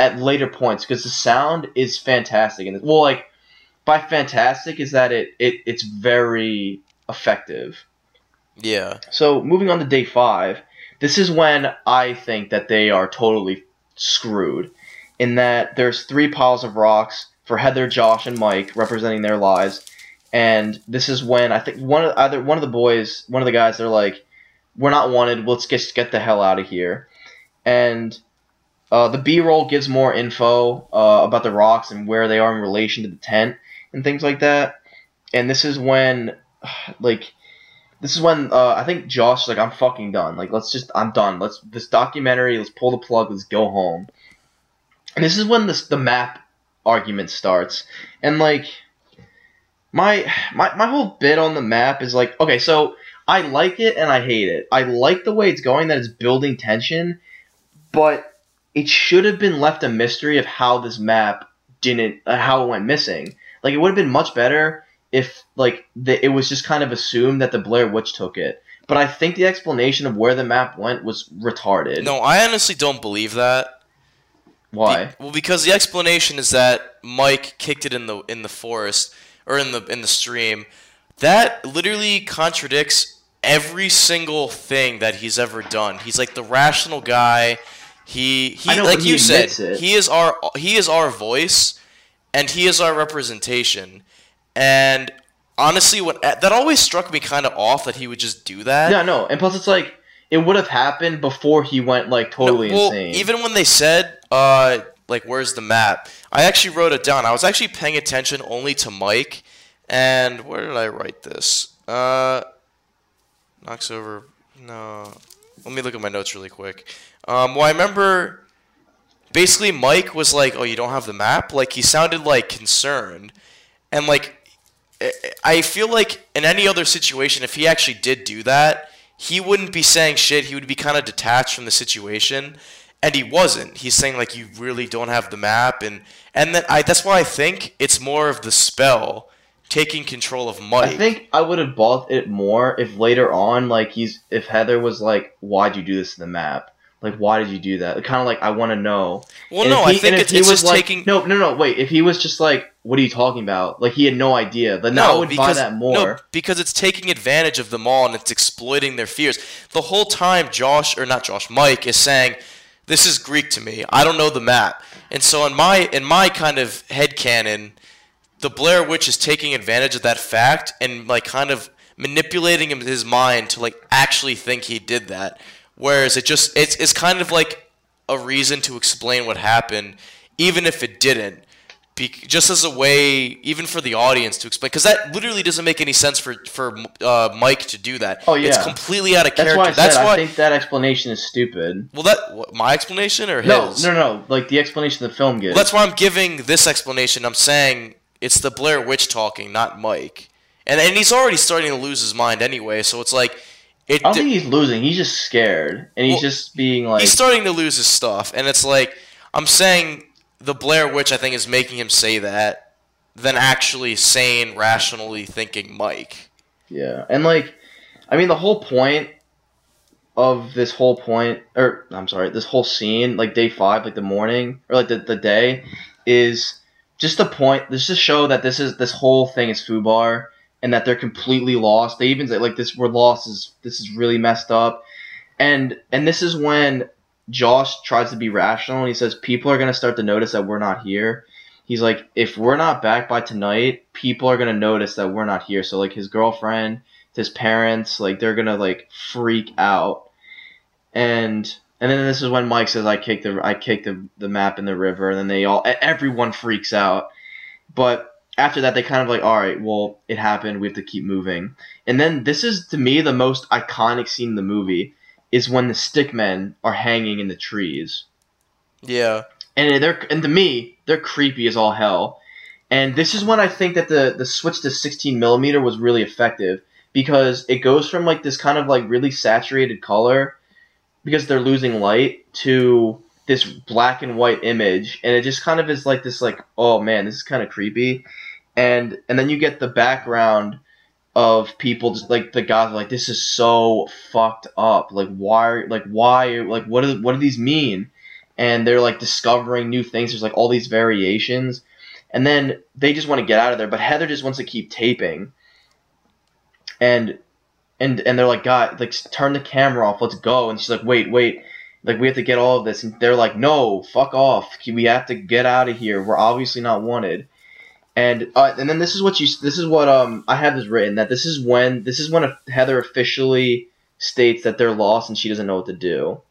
[SPEAKER 1] at later points because the sound is fantastic and well like by fantastic is that it, it it's very effective.
[SPEAKER 2] Yeah.
[SPEAKER 1] So moving on to day five, this is when I think that they are totally screwed. In that there's three piles of rocks for Heather, Josh, and Mike representing their lives, and this is when I think one of either one of the boys, one of the guys, they're like, "We're not wanted. Let's get get the hell out of here." And uh, the B-roll gives more info uh, about the rocks and where they are in relation to the tent and things like that. And this is when like this is when uh, I think Josh like I'm fucking done. Like let's just I'm done. Let's this documentary. Let's pull the plug. Let's go home. And this is when this the map argument starts. And like my my my whole bit on the map is like okay, so I like it and I hate it. I like the way it's going that it's building tension, but it should have been left a mystery of how this map didn't uh, how it went missing. Like it would have been much better if like the, it was just kind of assumed that the Blair Witch took it. But I think the explanation of where the map went was retarded.
[SPEAKER 2] No, I honestly don't believe that.
[SPEAKER 1] Why?
[SPEAKER 2] Be- well, because the explanation is that Mike kicked it in the in the forest or in the in the stream. That literally contradicts every single thing that he's ever done. He's like the rational guy. He he like you said, it. he is our he is our voice and he is our representation. And honestly, what that always struck me kind of off that he would just do that.
[SPEAKER 1] Yeah, no, and plus it's like it would have happened before he went like totally no, well, insane.
[SPEAKER 2] Even when they said, uh, like, "Where's the map?" I actually wrote it down. I was actually paying attention only to Mike, and where did I write this? Uh, knocks over No. Let me look at my notes really quick. Um, well, I remember basically Mike was like, "Oh, you don't have the map." Like he sounded like concerned, and like I- feel like in any other situation, if he actually did do that, he wouldn't be saying shit. He would be kind of detached from the situation, and he wasn't. He's saying like, "You really don't have the map," and and then I that's why I think it's more of the spell taking control of Mike.
[SPEAKER 1] I think I would have bought it more if later on, like he's if Heather was like, "Why'd you do this to the map? Like, why did you do that?" Kind of like I want to know.
[SPEAKER 2] Well,
[SPEAKER 1] And
[SPEAKER 2] no,
[SPEAKER 1] if
[SPEAKER 2] I think it's,
[SPEAKER 1] he
[SPEAKER 2] it's
[SPEAKER 1] was
[SPEAKER 2] just
[SPEAKER 1] like-
[SPEAKER 2] taking.
[SPEAKER 1] No, no, no. Wait, if he was just like, "What are you talking about?" Like he had no idea. Then I would buy that more.
[SPEAKER 2] No, because it's taking advantage of them all and it's exploiting their fears. The whole time, Josh or not Josh, Mike is saying, "This is Greek to me. I don't know the map." And so in my in my kind of head canon, the Blair Witch is taking advantage of that fact and like kind of manipulating him his mind to like actually think he did that. Whereas it just it's it's kind of like a reason to explain what happened, even if it didn't. Be, just as a way, even for the audience to explain, because that literally doesn't make any sense for for uh, Mike to do that.
[SPEAKER 1] Oh, yeah, it's
[SPEAKER 2] completely out of
[SPEAKER 1] That's
[SPEAKER 2] character.
[SPEAKER 1] why I
[SPEAKER 2] That's
[SPEAKER 1] said
[SPEAKER 2] why.
[SPEAKER 1] I think that explanation is stupid.
[SPEAKER 2] well, that what, my explanation or his?
[SPEAKER 1] No, no, no. Like the explanation the film gives.
[SPEAKER 2] Well, that's why I'm giving this explanation. I'm saying it's the Blair Witch talking, not Mike. And and he's already starting to lose his mind anyway. So it's like it.
[SPEAKER 1] I don't think he's losing. He's just scared, and he's
[SPEAKER 2] Well,
[SPEAKER 1] just being like.
[SPEAKER 2] he's starting to lose his stuff, and it's like I'm saying the Blair Witch. I think is making him say that, than actually sane, rationally thinking Mike.
[SPEAKER 1] Yeah, and like, I mean, the whole point of this whole point, or I'm sorry, this whole scene, like day five, like the morning, or like the, the day, is just the point. This just show that this is this whole thing is Fubar, and that they're completely lost. They even say like this, we're lost. Is this is really messed up, and and this is when Josh tries to be rational, and he says people are gonna start to notice that we're not here. He's like, if we're not back by tonight, people are gonna notice that we're not here. So like his girlfriend, his parents, like they're gonna like freak out. And and then this is when Mike says, "I kicked the I kicked the, the map in the river," and then they all everyone freaks out. But after that, they kind of like, "All right, well, it happened. We have to keep moving." And then this is to me the most iconic scene in the movie is when the stickmen are hanging in the trees
[SPEAKER 2] Yeah.
[SPEAKER 1] and they're and to me they're creepy as all hell. And this is when I think that the the switch to 16 millimeter was really effective because it goes from like this kind of like really saturated color because they're losing light to this black and white image and it just kind of is like this like oh man this is kind of creepy. And and then you get the background of people just like the guys like this is so fucked up. Like why like why like what do what do these mean? And they're like discovering new things. There's like all these variations, and then they just want to get out of there. But Heather just wants to keep taping, and and and they're like, God, like turn the camera off. Let's go. And she's like, Wait, wait. Like we have to get all of this, and they're like, "No, fuck off! We have to get out of here. We're obviously not wanted." And uh, and then this is what you this is what um I have this written that this is when this is when Heather officially states that they're lost and she doesn't know what to do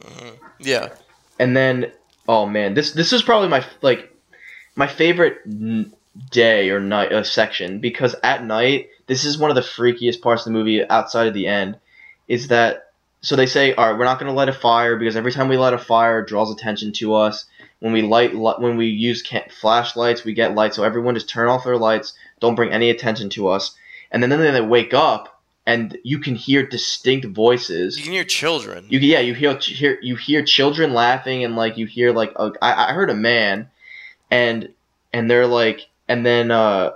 [SPEAKER 2] Mhm. Yeah.
[SPEAKER 1] and then oh man this this is probably my like my favorite n- day or night uh, section because at night this is one of the freakiest parts of the movie outside of the end is that so they say all right we're not going to light a fire because every time we light a fire it draws attention to us. When we light when we use flashlights we get light so everyone just turn off their lights don't bring any attention to us. And then then they wake up and you can hear distinct voices.
[SPEAKER 2] You can hear children.
[SPEAKER 1] you yeah you hear hear you hear children laughing and like you hear like a, I, I heard a man and and they're like and then uh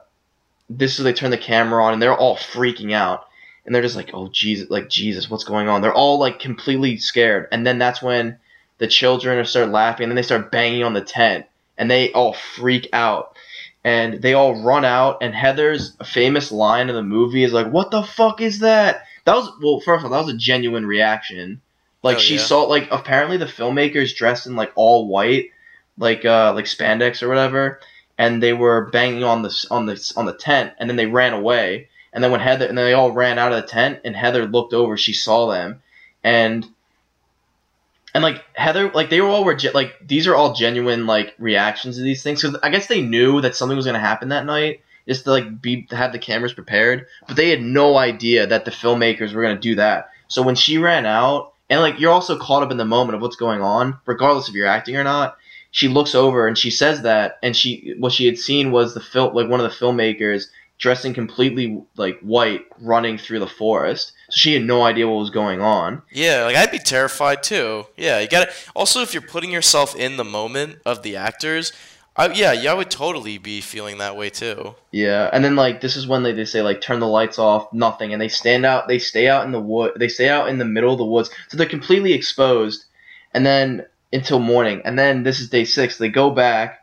[SPEAKER 1] this is they turn the camera on and they're all freaking out. And they're just like oh jesus like jesus what's going on? They're all like completely scared. And then that's when the children start laughing and then they start banging on the tent and they all freak out. And they all run out and heather's famous line in the movie is like what the fuck is that? That was well first of all that was a genuine reaction. Like
[SPEAKER 2] Oh,
[SPEAKER 1] she
[SPEAKER 2] yeah.
[SPEAKER 1] saw like apparently the filmmakers dressed in like all white like uh like spandex or whatever and they were banging on the on the on the tent and then they ran away and then when heather and then they all ran out of the tent and heather looked over she saw them and and like Heather, like they were all were like these are all genuine like reactions to these things because I guess they knew that something was gonna happen that night just to like be to have the cameras prepared, but they had no idea that the filmmakers were gonna do that. So when she ran out, and like you're also caught up in the moment of what's going on, regardless if you're acting or not. She looks over and she says that, and she what she had seen was the film like one of the filmmakers dressing completely like white running through the forest. So she had no idea what was going on.
[SPEAKER 2] Yeah, like I'd be terrified too. Yeah, you got to Also, if you're putting yourself in the moment of the actors, I, yeah, yeah, I would totally be feeling that way too.
[SPEAKER 1] Yeah, and then like this is when they, they say like turn the lights off, nothing, and they stand out. They stay out in the wood. They stay out in the middle of the woods, so they're completely exposed. And then until morning, and then this is day six. They go back,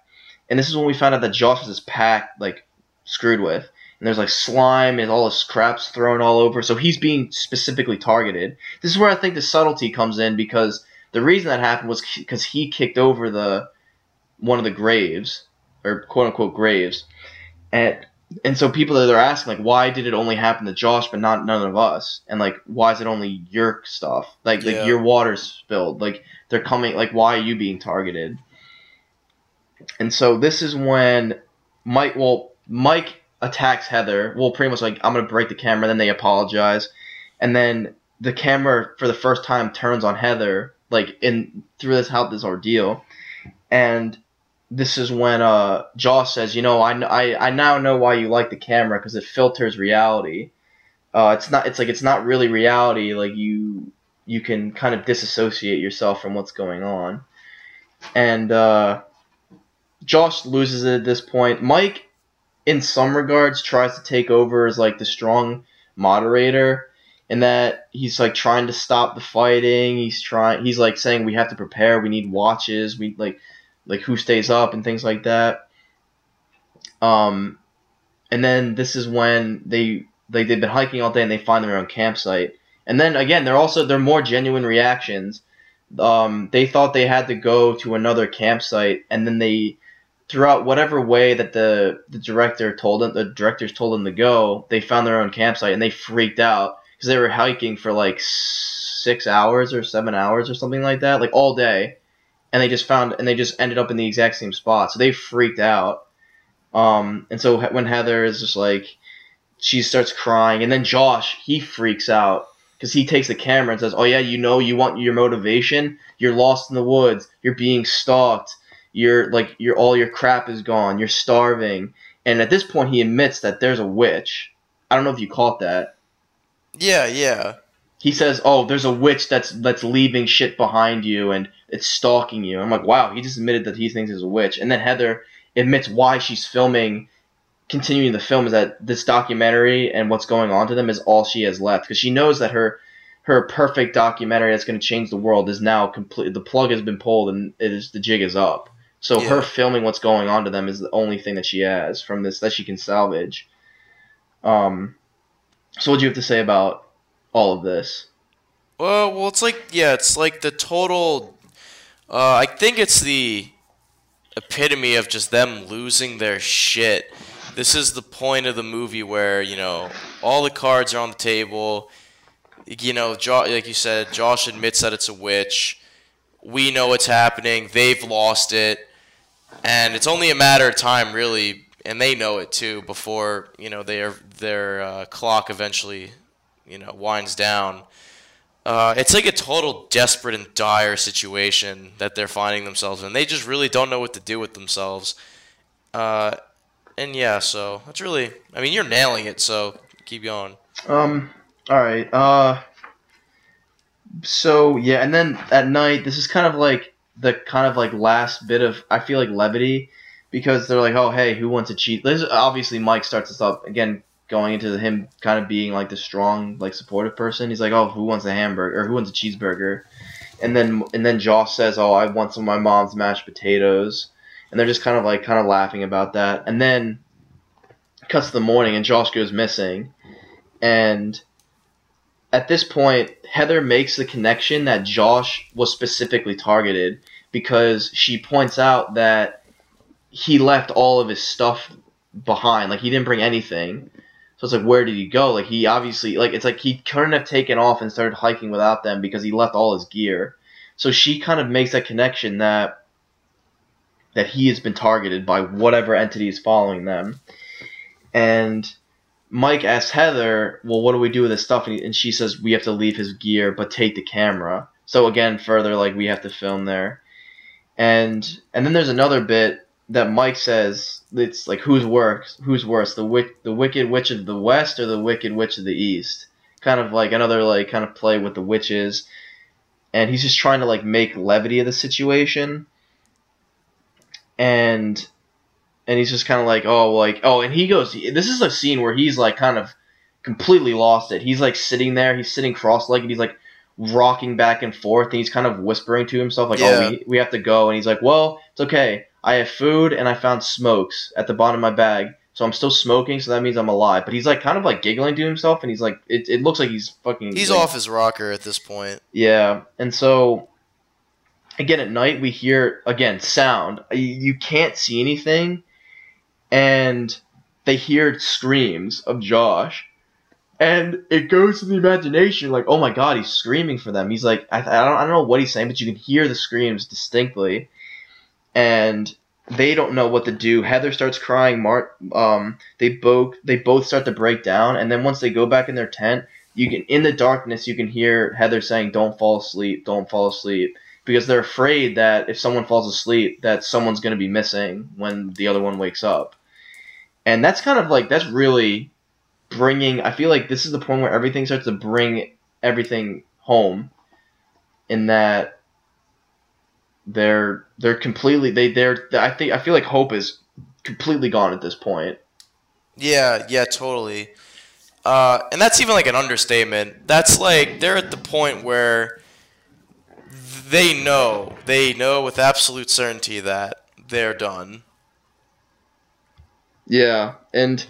[SPEAKER 1] and this is when we found out that Josh was this pack like screwed with, and there's like slime and all this crap's thrown all over. So he's being specifically targeted. This is where I think the subtlety comes in because the reason that happened was because he kicked over the one of the graves or quote unquote graves, and and so people that are asking like why did it only happen to Josh but not none of us? And like why is it only your stuff? Like
[SPEAKER 2] Yeah.
[SPEAKER 1] like your water's spilled. Like they're coming like why are you being targeted? And so this is when Mike well Mike attacks Heather. Well pretty much like I'm gonna break the camera then they apologize. And then the camera for the first time turns on Heather like in through this how this ordeal. And this is when uh Josh says, you know, I, I, I now know why you like the camera because it filters reality. Uh, it's not it's like it's not really reality. Like you you can kind of disassociate yourself from what's going on. And uh, Josh loses it at this point. Mike, in some regards, tries to take over as like the strong moderator. In that he's like trying to stop the fighting. He's trying. He's like saying we have to prepare. We need watches. We like like who stays up and things like that. Um, and then this is when they like they've been hiking all day and they find their own campsite. And then again, they're also they're more genuine reactions. Um, they thought they had to go to another campsite, and then they throughout whatever way that the the director told them the directors told them to go, they found their own campsite and they freaked out because they were hiking for like six hours or seven hours or something like that, like all day and they just found and they just ended up in the exact same spot. So they freaked out. Um, and so when Heather is just like, she starts crying, and then Josh he freaks out because he takes the camera and says, "Oh yeah, you know, you want your motivation. You're lost in the woods. You're being stalked. You're like, you're all your crap is gone. You're starving." And at this point, he admits that there's a witch. I don't know if you caught that.
[SPEAKER 2] Yeah, yeah.
[SPEAKER 1] He says, "Oh, there's a witch that's that's leaving shit behind you and it's stalking you." I'm like, "Wow!" He just admitted that he thinks he's a witch, and then Heather admits why she's filming, continuing the film is that this documentary and what's going on to them is all she has left because she knows that her her perfect documentary that's going to change the world is now complete. The plug has been pulled and it is the jig is up. So
[SPEAKER 2] Yeah.
[SPEAKER 1] her filming what's going on to them is the only thing that she has from this that she can salvage. Um, so what do you have to say about all of this?
[SPEAKER 2] Well, well, it's like yeah, it's like the total. Uh, I think it's the epitome of just them losing their shit. This is the point of the movie where you know all the cards are on the table. You know, jo- like you said, Josh admits that it's a witch. We know what's happening. They've lost it, and it's only a matter of time, really, and they know it too. Before you know their their uh, clock eventually, you know, winds down. Uh, it's like a total desperate and dire situation that they're finding themselves in. They just really don't know what to do with themselves. Uh, and yeah, so that's really. I mean, you're nailing it. So keep going.
[SPEAKER 1] Um. All right. Uh. So yeah, and then at night, this is kind of like the kind of like last bit of I feel like levity because they're like, oh hey, who wants to cheat? This obviously Mike starts this up again, going into him kind of being like the strong, like supportive person. He's like, oh, who wants a hamburger or who wants a cheeseburger? And then and then Josh says, oh, I want some of my mom's mashed potatoes, and they're just kind of like kind of laughing about that. And then cuts the morning, and Josh goes missing, and at this point, Heather makes the connection that Josh was specifically targeted because she points out that he left all of his stuff behind. Like he didn't bring anything. So it's like, where did he go? Like he obviously, like it's like he couldn't have taken off and started hiking without them because he left all his gear. So she kind of makes that connection that that he has been targeted by whatever entity is following them, and Mike asks Heather, "Well, what do we do with this stuff?" And, he, and she says, "We have to leave his gear, but take the camera." So again, further like we have to film there, and and then there's another bit that Mike says it's like who's worse, who's worse, the wick, the wicked witch of the west or the wicked witch of the east? Kind of like another like kind of play with the witches, and he's just trying to like make levity of the situation, and and he's just kind of like, oh, like, oh, and he goes, this is a scene where he's like kind of completely lost it. He's like sitting there, he's sitting cross-legged, he's like rocking back and forth, and he's kind of whispering to himself, like, oh,
[SPEAKER 2] Yeah.
[SPEAKER 1] oh, we, we have to go, and he's like, well, it's okay. I have food and I found smokes at the bottom of my bag, so I'm still smoking, so that means I'm alive. But he's like kind of like giggling to himself, and he's like, it, it looks like he's fucking.
[SPEAKER 2] He's
[SPEAKER 1] like,
[SPEAKER 2] off his rocker at this point.
[SPEAKER 1] yeah, and so again at night we hear again sound. You, can't see anything, and they hear screams of Josh, and it goes to the imagination like, oh my god, he's screaming for them. He's like, I, I don't, I don't know what he's saying, but you can hear the screams distinctly, and they don't know what to do. Heather starts crying. Mart, um, they both they both start to break down, and then once they go back in their tent you can in the darkness you can hear Heather saying don't fall asleep don't fall asleep because they're afraid that if someone falls asleep that someone's going to be missing when the other one wakes up and that's kind of like that's really bringing I feel like this is the point where everything starts to bring everything home in that they're they're completely they they're I think I feel like hope is completely gone at this point
[SPEAKER 2] Yeah, yeah, totally. Uh, and that's even like an understatement. That's like they're at the point where they know, they know with absolute certainty that they're done.
[SPEAKER 1] Yeah, and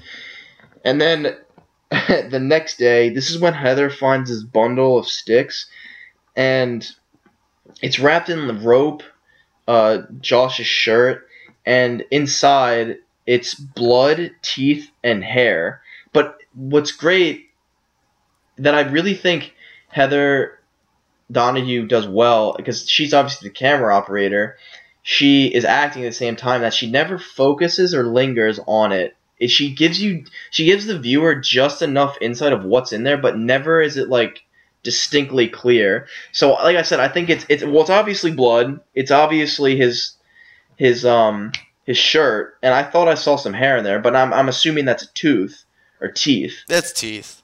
[SPEAKER 1] and then the next day, this is when Heather finds this bundle of sticks, and it's wrapped in the rope, uh, Josh's shirt, and inside it's blood, teeth, and hair. But what's great that I really think Heather Donahue does well because she's obviously the camera operator she is acting at the same time that she never focuses or lingers on it. She gives you she gives the viewer just enough insight of what's in there, but never is it like distinctly clear. So like I said, I think it's it's well it's obviously blood. It's obviously his his um his shirt, and I thought I saw some hair in there, but I'm I'm assuming that's a tooth or teeth.
[SPEAKER 2] That's teeth.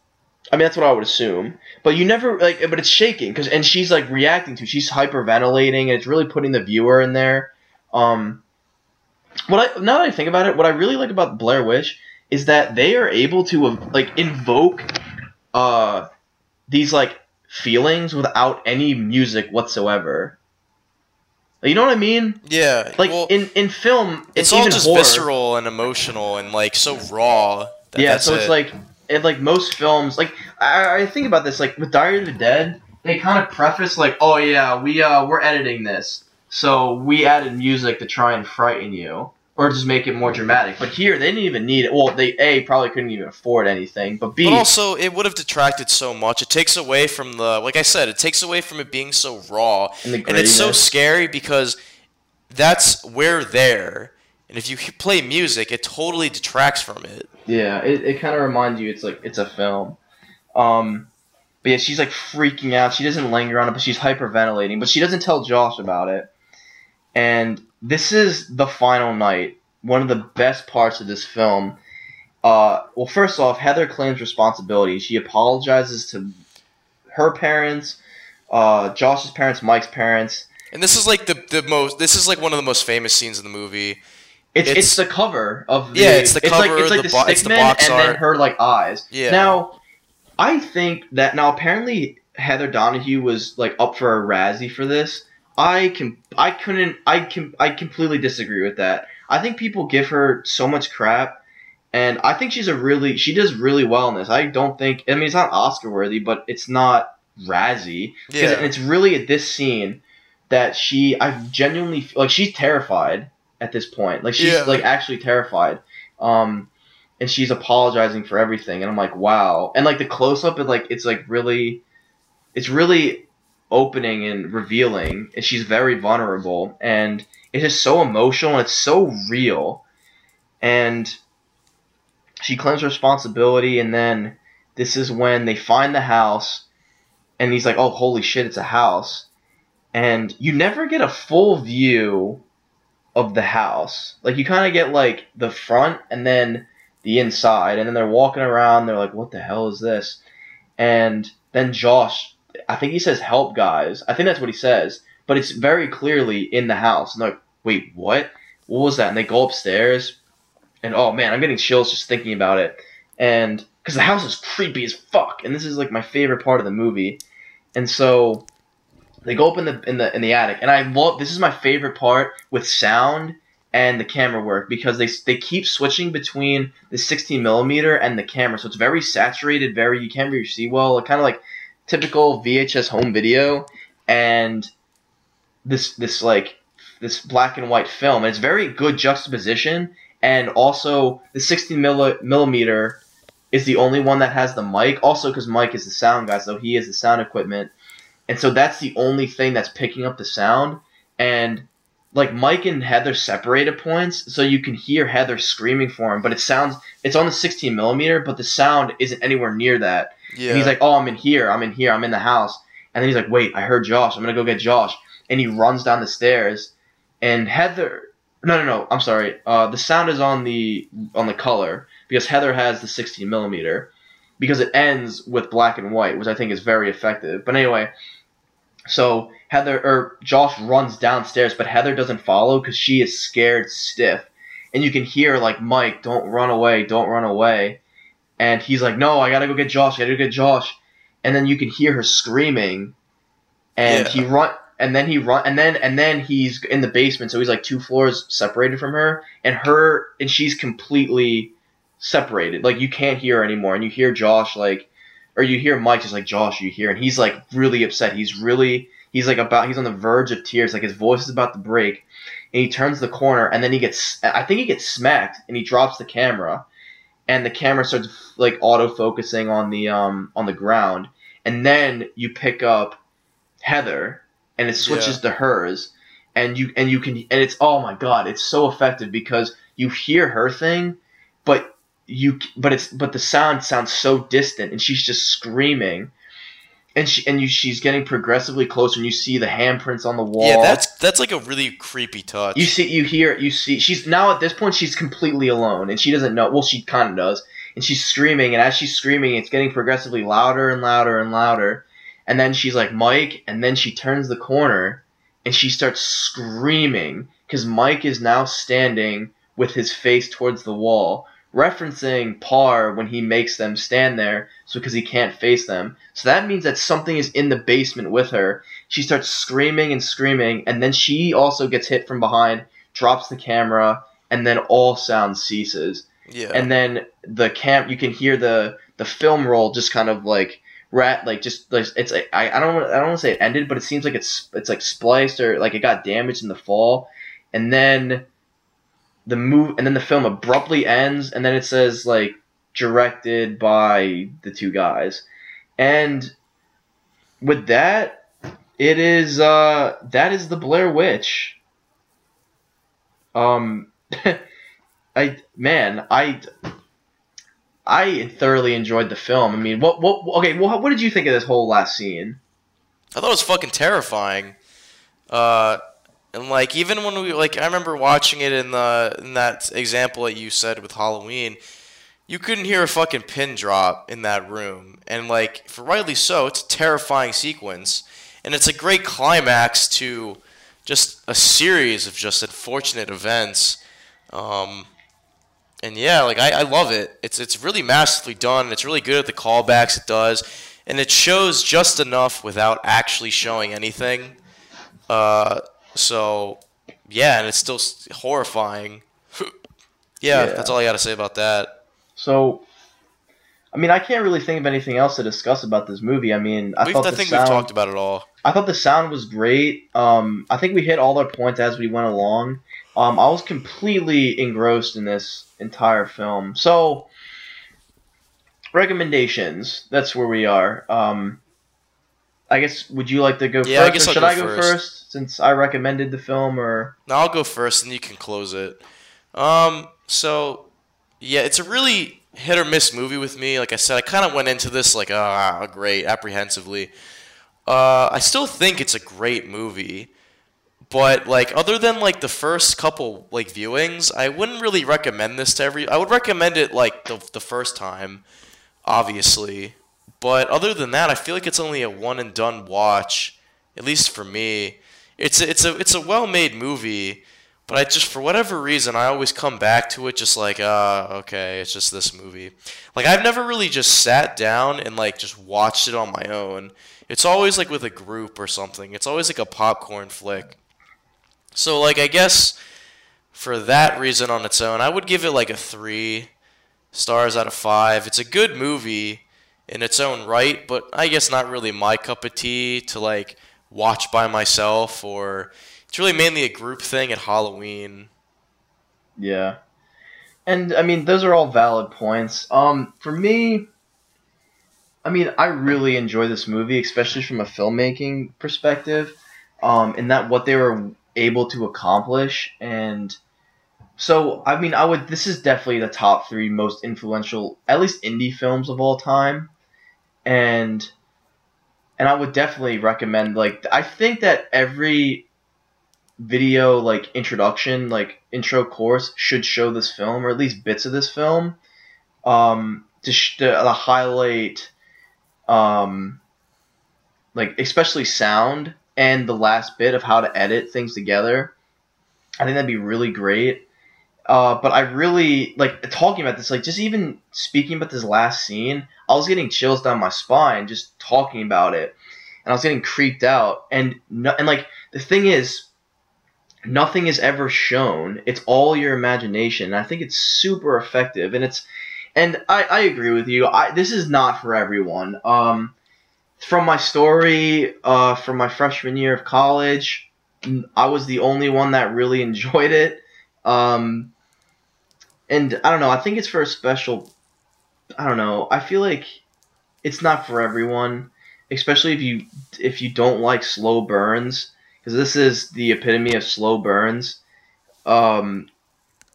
[SPEAKER 1] I mean, that's what I would assume. But you never like, but it's shaking because, and she's like reacting to. She's hyperventilating, and it's really putting the viewer in there. Um, what I now that I think about it, what I really like about Blair Witch is that they are able to like invoke uh these like feelings without any music whatsoever. You know what I mean?
[SPEAKER 2] Yeah.
[SPEAKER 1] Like
[SPEAKER 2] well,
[SPEAKER 1] in in film,
[SPEAKER 2] it's,
[SPEAKER 1] it's,
[SPEAKER 2] all just
[SPEAKER 1] horror.
[SPEAKER 2] visceral and emotional and like so raw. that
[SPEAKER 1] yeah,
[SPEAKER 2] that's
[SPEAKER 1] so it's
[SPEAKER 2] it.
[SPEAKER 1] like in like most films, like I, I think about this, like with Diary of the Dead, they kind of preface like, oh yeah, we uh we're editing this, so we added music to try and frighten you or just make it more dramatic. But here they didn't even need it. Well, they a probably couldn't even afford anything, but b
[SPEAKER 2] But also, it would have detracted so much. It takes away from the, like I said, it takes away from it being so raw,
[SPEAKER 1] and,
[SPEAKER 2] and it's so scary because that's we're there, and if you play music, it totally detracts from it.
[SPEAKER 1] Yeah, it, it kind of reminds you it's like it's a film. Um, but yeah, she's like freaking out. She doesn't linger on it, but she's hyperventilating. But she doesn't tell Josh about it. And this is the final night. One of the best parts of this film. Uh, well, first off, Heather claims responsibility. She apologizes to her parents, uh, Josh's parents, Mike's parents.
[SPEAKER 2] And this is like the the most. This is like one of the most famous scenes in the movie.
[SPEAKER 1] It's, it's,
[SPEAKER 2] It's-
[SPEAKER 1] the cover of the
[SPEAKER 2] Yeah, it's the
[SPEAKER 1] like
[SPEAKER 2] cover,
[SPEAKER 1] it's like
[SPEAKER 2] the
[SPEAKER 1] the,
[SPEAKER 2] bo- it's the box
[SPEAKER 1] and then
[SPEAKER 2] art.
[SPEAKER 1] her like eyes.
[SPEAKER 2] Yeah.
[SPEAKER 1] Now, I think that now apparently Heather Donahue was like up for a Razzie for this. I can I couldn't I can I completely disagree with that. I think people give her so much crap, and I think she's a really she does really well in this. I don't think I mean it's not Oscar worthy, but it's not Razzie.
[SPEAKER 2] Yeah.
[SPEAKER 1] And it's really at this scene that she I genuinely like she's terrified at this point. Like she's
[SPEAKER 2] Yeah.
[SPEAKER 1] like actually terrified. Um and she's apologizing for everything and I'm like, wow. And like the close up it like it's like really it's really opening and revealing and she's very vulnerable and it's just so emotional and it's so real. And she claims responsibility, and then this is when they find the house, and he's like, "Oh, holy shit, it's a house," and you never get a full view of the house. Like you kind of get like the front and then the inside, and then they're walking around. They're like, "What the hell is this?" And then Josh, I think he says, "Help, guys." I think that's what he says, but it's very clearly in the house. And like, "Wait, what? What was that?" And they go upstairs, and oh man, I'm getting chills just thinking about it. And because the house is creepy as fuck, and this is like my favorite part of the movie. And so they go up in the in the in the attic, and I love this is my favorite part with sound and the camera work because they they keep switching between the 16 millimeter and the camera, so it's very saturated, very you can't really see well, It kind of like typical VHS home video, and this this like this black and white film. It's very good juxtaposition, and also the 16 millimeter is the only one that has the mic. Also, because Mike is the sound guy, so he is the sound equipment, and so that's the only thing that's picking up the sound. And like Mike and Heather separated points, so you can hear Heather screaming for him, but it sounds it's on the 16 millimeter, but the sound isn't anywhere near that.
[SPEAKER 2] Yeah.
[SPEAKER 1] And he's like, "Oh, I'm in here. I'm in here. I'm in the house." And then he's like, "Wait, I heard Josh. I'm gonna go get Josh." And he runs down the stairs, and Heather. No, no, no. I'm sorry. Uh, the sound is on the on the color because Heather has the 16 millimeter because it ends with black and white, which I think is very effective. But anyway, so Heather or Josh runs downstairs, but Heather doesn't follow because she is scared stiff, and you can hear like Mike, "Don't run away, don't run away," and he's like, "No, I gotta go get Josh, I gotta go get Josh," and then you can hear her screaming, and
[SPEAKER 2] Yeah.
[SPEAKER 1] he run. And then he run, and then and then he's in the basement, so he's like two floors separated from her, and her and she's completely separated. Like you can't hear her anymore, and you hear Josh like, or you hear Mike just like Josh, you hear, and he's like really upset. He's really he's like about he's on the verge of tears, like his voice is about to break, and he turns the corner, and then he gets I think he gets smacked, and he drops the camera, and the camera starts like auto focusing on the um on the ground, and then you pick up Heather, and it switches to hers. And you and you can and it's oh my god it's so effective because you hear her thing, but you but it's but the sound sounds so distant and she's just screaming and she and you she's getting progressively closer and you see the handprints on the wall
[SPEAKER 2] Yeah, that's that's like a really creepy touch.
[SPEAKER 1] you see you hear you see she's now at this point she's completely alone and she doesn't know well she kind of does and she's screaming and as she's screaming it's getting progressively louder and louder and louder and then she's like mike and then she turns the corner and she starts screaming because mike is now standing with his face towards the wall referencing Parr when he makes them stand there so because he can't face them. So that means that something is in the basement with her. She starts screaming and screaming and then she also gets hit from behind drops the camera and then all sound ceases.
[SPEAKER 2] Yeah.
[SPEAKER 1] and then the cam you can hear the the film roll just kind of like rat like just like it's I, I don't I don't want to say it ended but it seems like it's it's like spliced or like it got damaged in the fall. And then the move and then the film abruptly ends and then it says like directed by the two guys and with that it is uh that is the Blair Witch um I man I I thoroughly enjoyed the film. I mean, what what okay, well, what did you think of this whole last scene?
[SPEAKER 2] I thought it was fucking terrifying. Uh, and like even when we like, I remember watching it in the in that example that you said with Halloween. You couldn't hear a fucking pin drop in that room, and like for rightly so, it's a terrifying sequence, and it's a great climax to just a series of just unfortunate events. Um, and yeah, like I, I love it. It's it's really masterfully done. It's really good at the callbacks it does, and it shows just enough without actually showing anything. Uh, so yeah, and it's still horrifying. yeah,
[SPEAKER 1] Yeah.
[SPEAKER 2] that's all I got to say about that.
[SPEAKER 1] So, I mean, I can't really think of anything else to discuss about this movie. I mean, I
[SPEAKER 2] We've,
[SPEAKER 1] thought
[SPEAKER 2] I
[SPEAKER 1] the
[SPEAKER 2] think
[SPEAKER 1] sound,
[SPEAKER 2] we've talked about it all.
[SPEAKER 1] I thought the sound was great. Um, I think we hit all our points as we went along. Um, I was completely engrossed in this entire film. So, recommendations. That's where we are. Um, I guess would you like to go
[SPEAKER 2] Yeah, I
[SPEAKER 1] first,
[SPEAKER 2] guess
[SPEAKER 1] or
[SPEAKER 2] I'll
[SPEAKER 1] should
[SPEAKER 2] go
[SPEAKER 1] I go
[SPEAKER 2] first.
[SPEAKER 1] first since I recommended the film? Or
[SPEAKER 2] No, I'll go first, and you can close it. Um, so yeah, it's a really hit or miss movie with me. Like I said, I kind of went into this like ah great apprehensively. Uh, I still think it's a great movie, but like other than like the first couple like viewings, I wouldn't really recommend this to every. I would recommend it like the the first time, obviously, but other than that, I feel like it's only a one and done watch, at least for me. It's a, it's a it's a well made movie, but I just for whatever reason I always come back to it just like ah uh, okay it's just this movie. Like I've never really just sat down and like just watched it on my own. It's always like with a group or something. It's always like a popcorn flick. So like I guess for that reason on its own, I would give it like a three stars out of five. It's a good movie in its own right, but I guess not really my cup of tea to like watch by myself or it's really mainly a group thing at Halloween.
[SPEAKER 1] Yeah. And I mean those are all valid points. Um for me I mean I really enjoy this movie, especially from a filmmaking perspective. Um in that what they were able to accomplish and so I mean I would this is definitely the top 3 most influential at least indie films of all time. And and I would definitely recommend like I think that every video like introduction like intro course should show this film or at least bits of this film um to, sh- to, to highlight um like especially sound and the last bit of how to edit things together i think that'd be really great uh, but I really like talking about this. Like just even speaking about this last scene, I was getting chills down my spine just talking about it, and I was getting creeped out. And no, and like the thing is, nothing is ever shown. It's all your imagination. And I think it's super effective, and it's and I, I agree with you. I this is not for everyone. Um, from my story, uh, from my freshman year of college, I was the only one that really enjoyed it. Um, and I don't know. I think it's for a special. I don't know. I feel like it's not for everyone, especially if you if you don't like slow burns, because this is the epitome of slow burns. Um,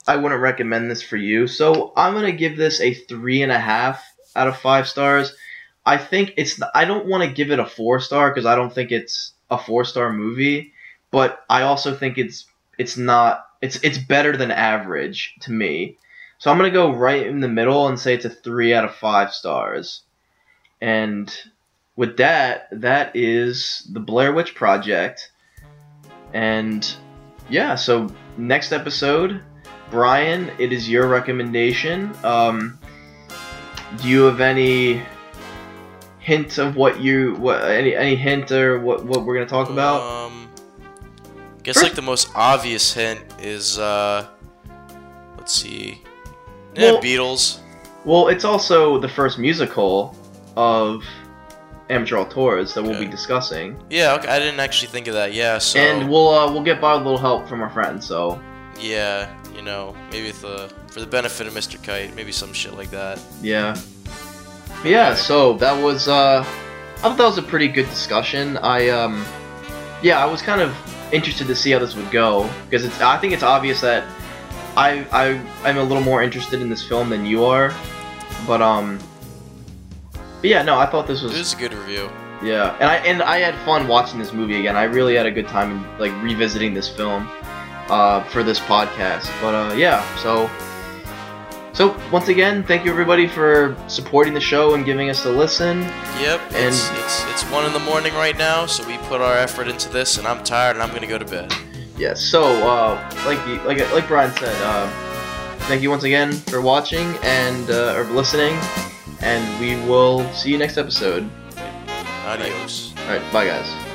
[SPEAKER 1] I wouldn't recommend this for you. So I'm gonna give this a three and a half out of five stars. I think it's. I don't want to give it a four star because I don't think it's a four star movie, but I also think it's it's not it's it's better than average to me. So I'm gonna go right in the middle and say it's a three out of five stars. And with that, that is the Blair Witch Project. And yeah, so next episode, Brian, it is your recommendation. Um, do you have any hint of what you what any any hint or what what we're gonna talk about?
[SPEAKER 2] Um, guess First, like the most obvious hint is uh, let's see, yeah, well, Beatles.
[SPEAKER 1] Well, it's also the first musical of Amateur Auteurs that we'll be discussing.
[SPEAKER 2] Yeah, okay. I didn't actually think of that. Yeah, so
[SPEAKER 1] and we'll uh, we'll get by a little help from our friends. So
[SPEAKER 2] yeah, you know, maybe the for the benefit of Mr. Kite, maybe some shit like that.
[SPEAKER 1] Yeah. But yeah, so that was uh I thought that was a pretty good discussion. I um yeah, I was kind of interested to see how this would go because it's I think it's obvious that I I I'm a little more interested in this film than you are, but um but yeah, no, I thought this was
[SPEAKER 2] This is a good review.
[SPEAKER 1] Yeah. And I and I had fun watching this movie again. I really had a good time like revisiting this film uh for this podcast. But uh yeah, so so once again, thank you everybody for supporting the show and giving us a listen.
[SPEAKER 2] Yep, and it's, it's it's one in the morning right now, so we put our effort into this, and I'm tired, and I'm gonna go to bed.
[SPEAKER 1] Yes. Yeah, so uh, like like like Brian said, uh, thank you once again for watching and uh, or listening, and we will see you next episode.
[SPEAKER 2] Adios.
[SPEAKER 1] All right, bye guys.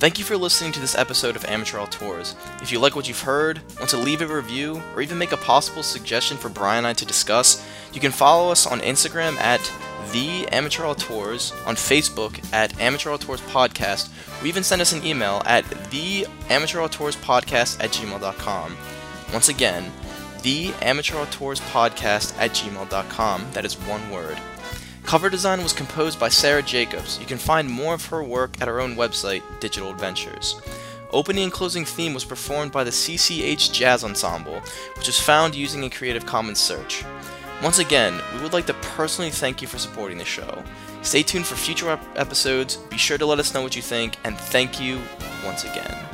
[SPEAKER 3] Thank you for listening to this episode of Amateur Auteurs. If you like what you've heard, want to leave a review, or even make a possible suggestion for Brian and I to discuss, you can follow us on Instagram at the Amateur Auteurs, on Facebook at Amateur Auteurs Podcast, or even send us an email at the Amateur Auteurs Podcast at gmail.com. Once again, the Amateur Auteurs Podcast at gmail.com. That is one word.
[SPEAKER 1] Cover design was composed by Sarah Jacobs. You can find more of her work at her own website, Digital Adventures. Opening and closing theme was performed by the CCH Jazz Ensemble, which was found using a Creative Commons search. Once again, we would like to personally thank you for supporting the show. Stay tuned for future ep- episodes, be sure to let us know what you think, and thank you once again.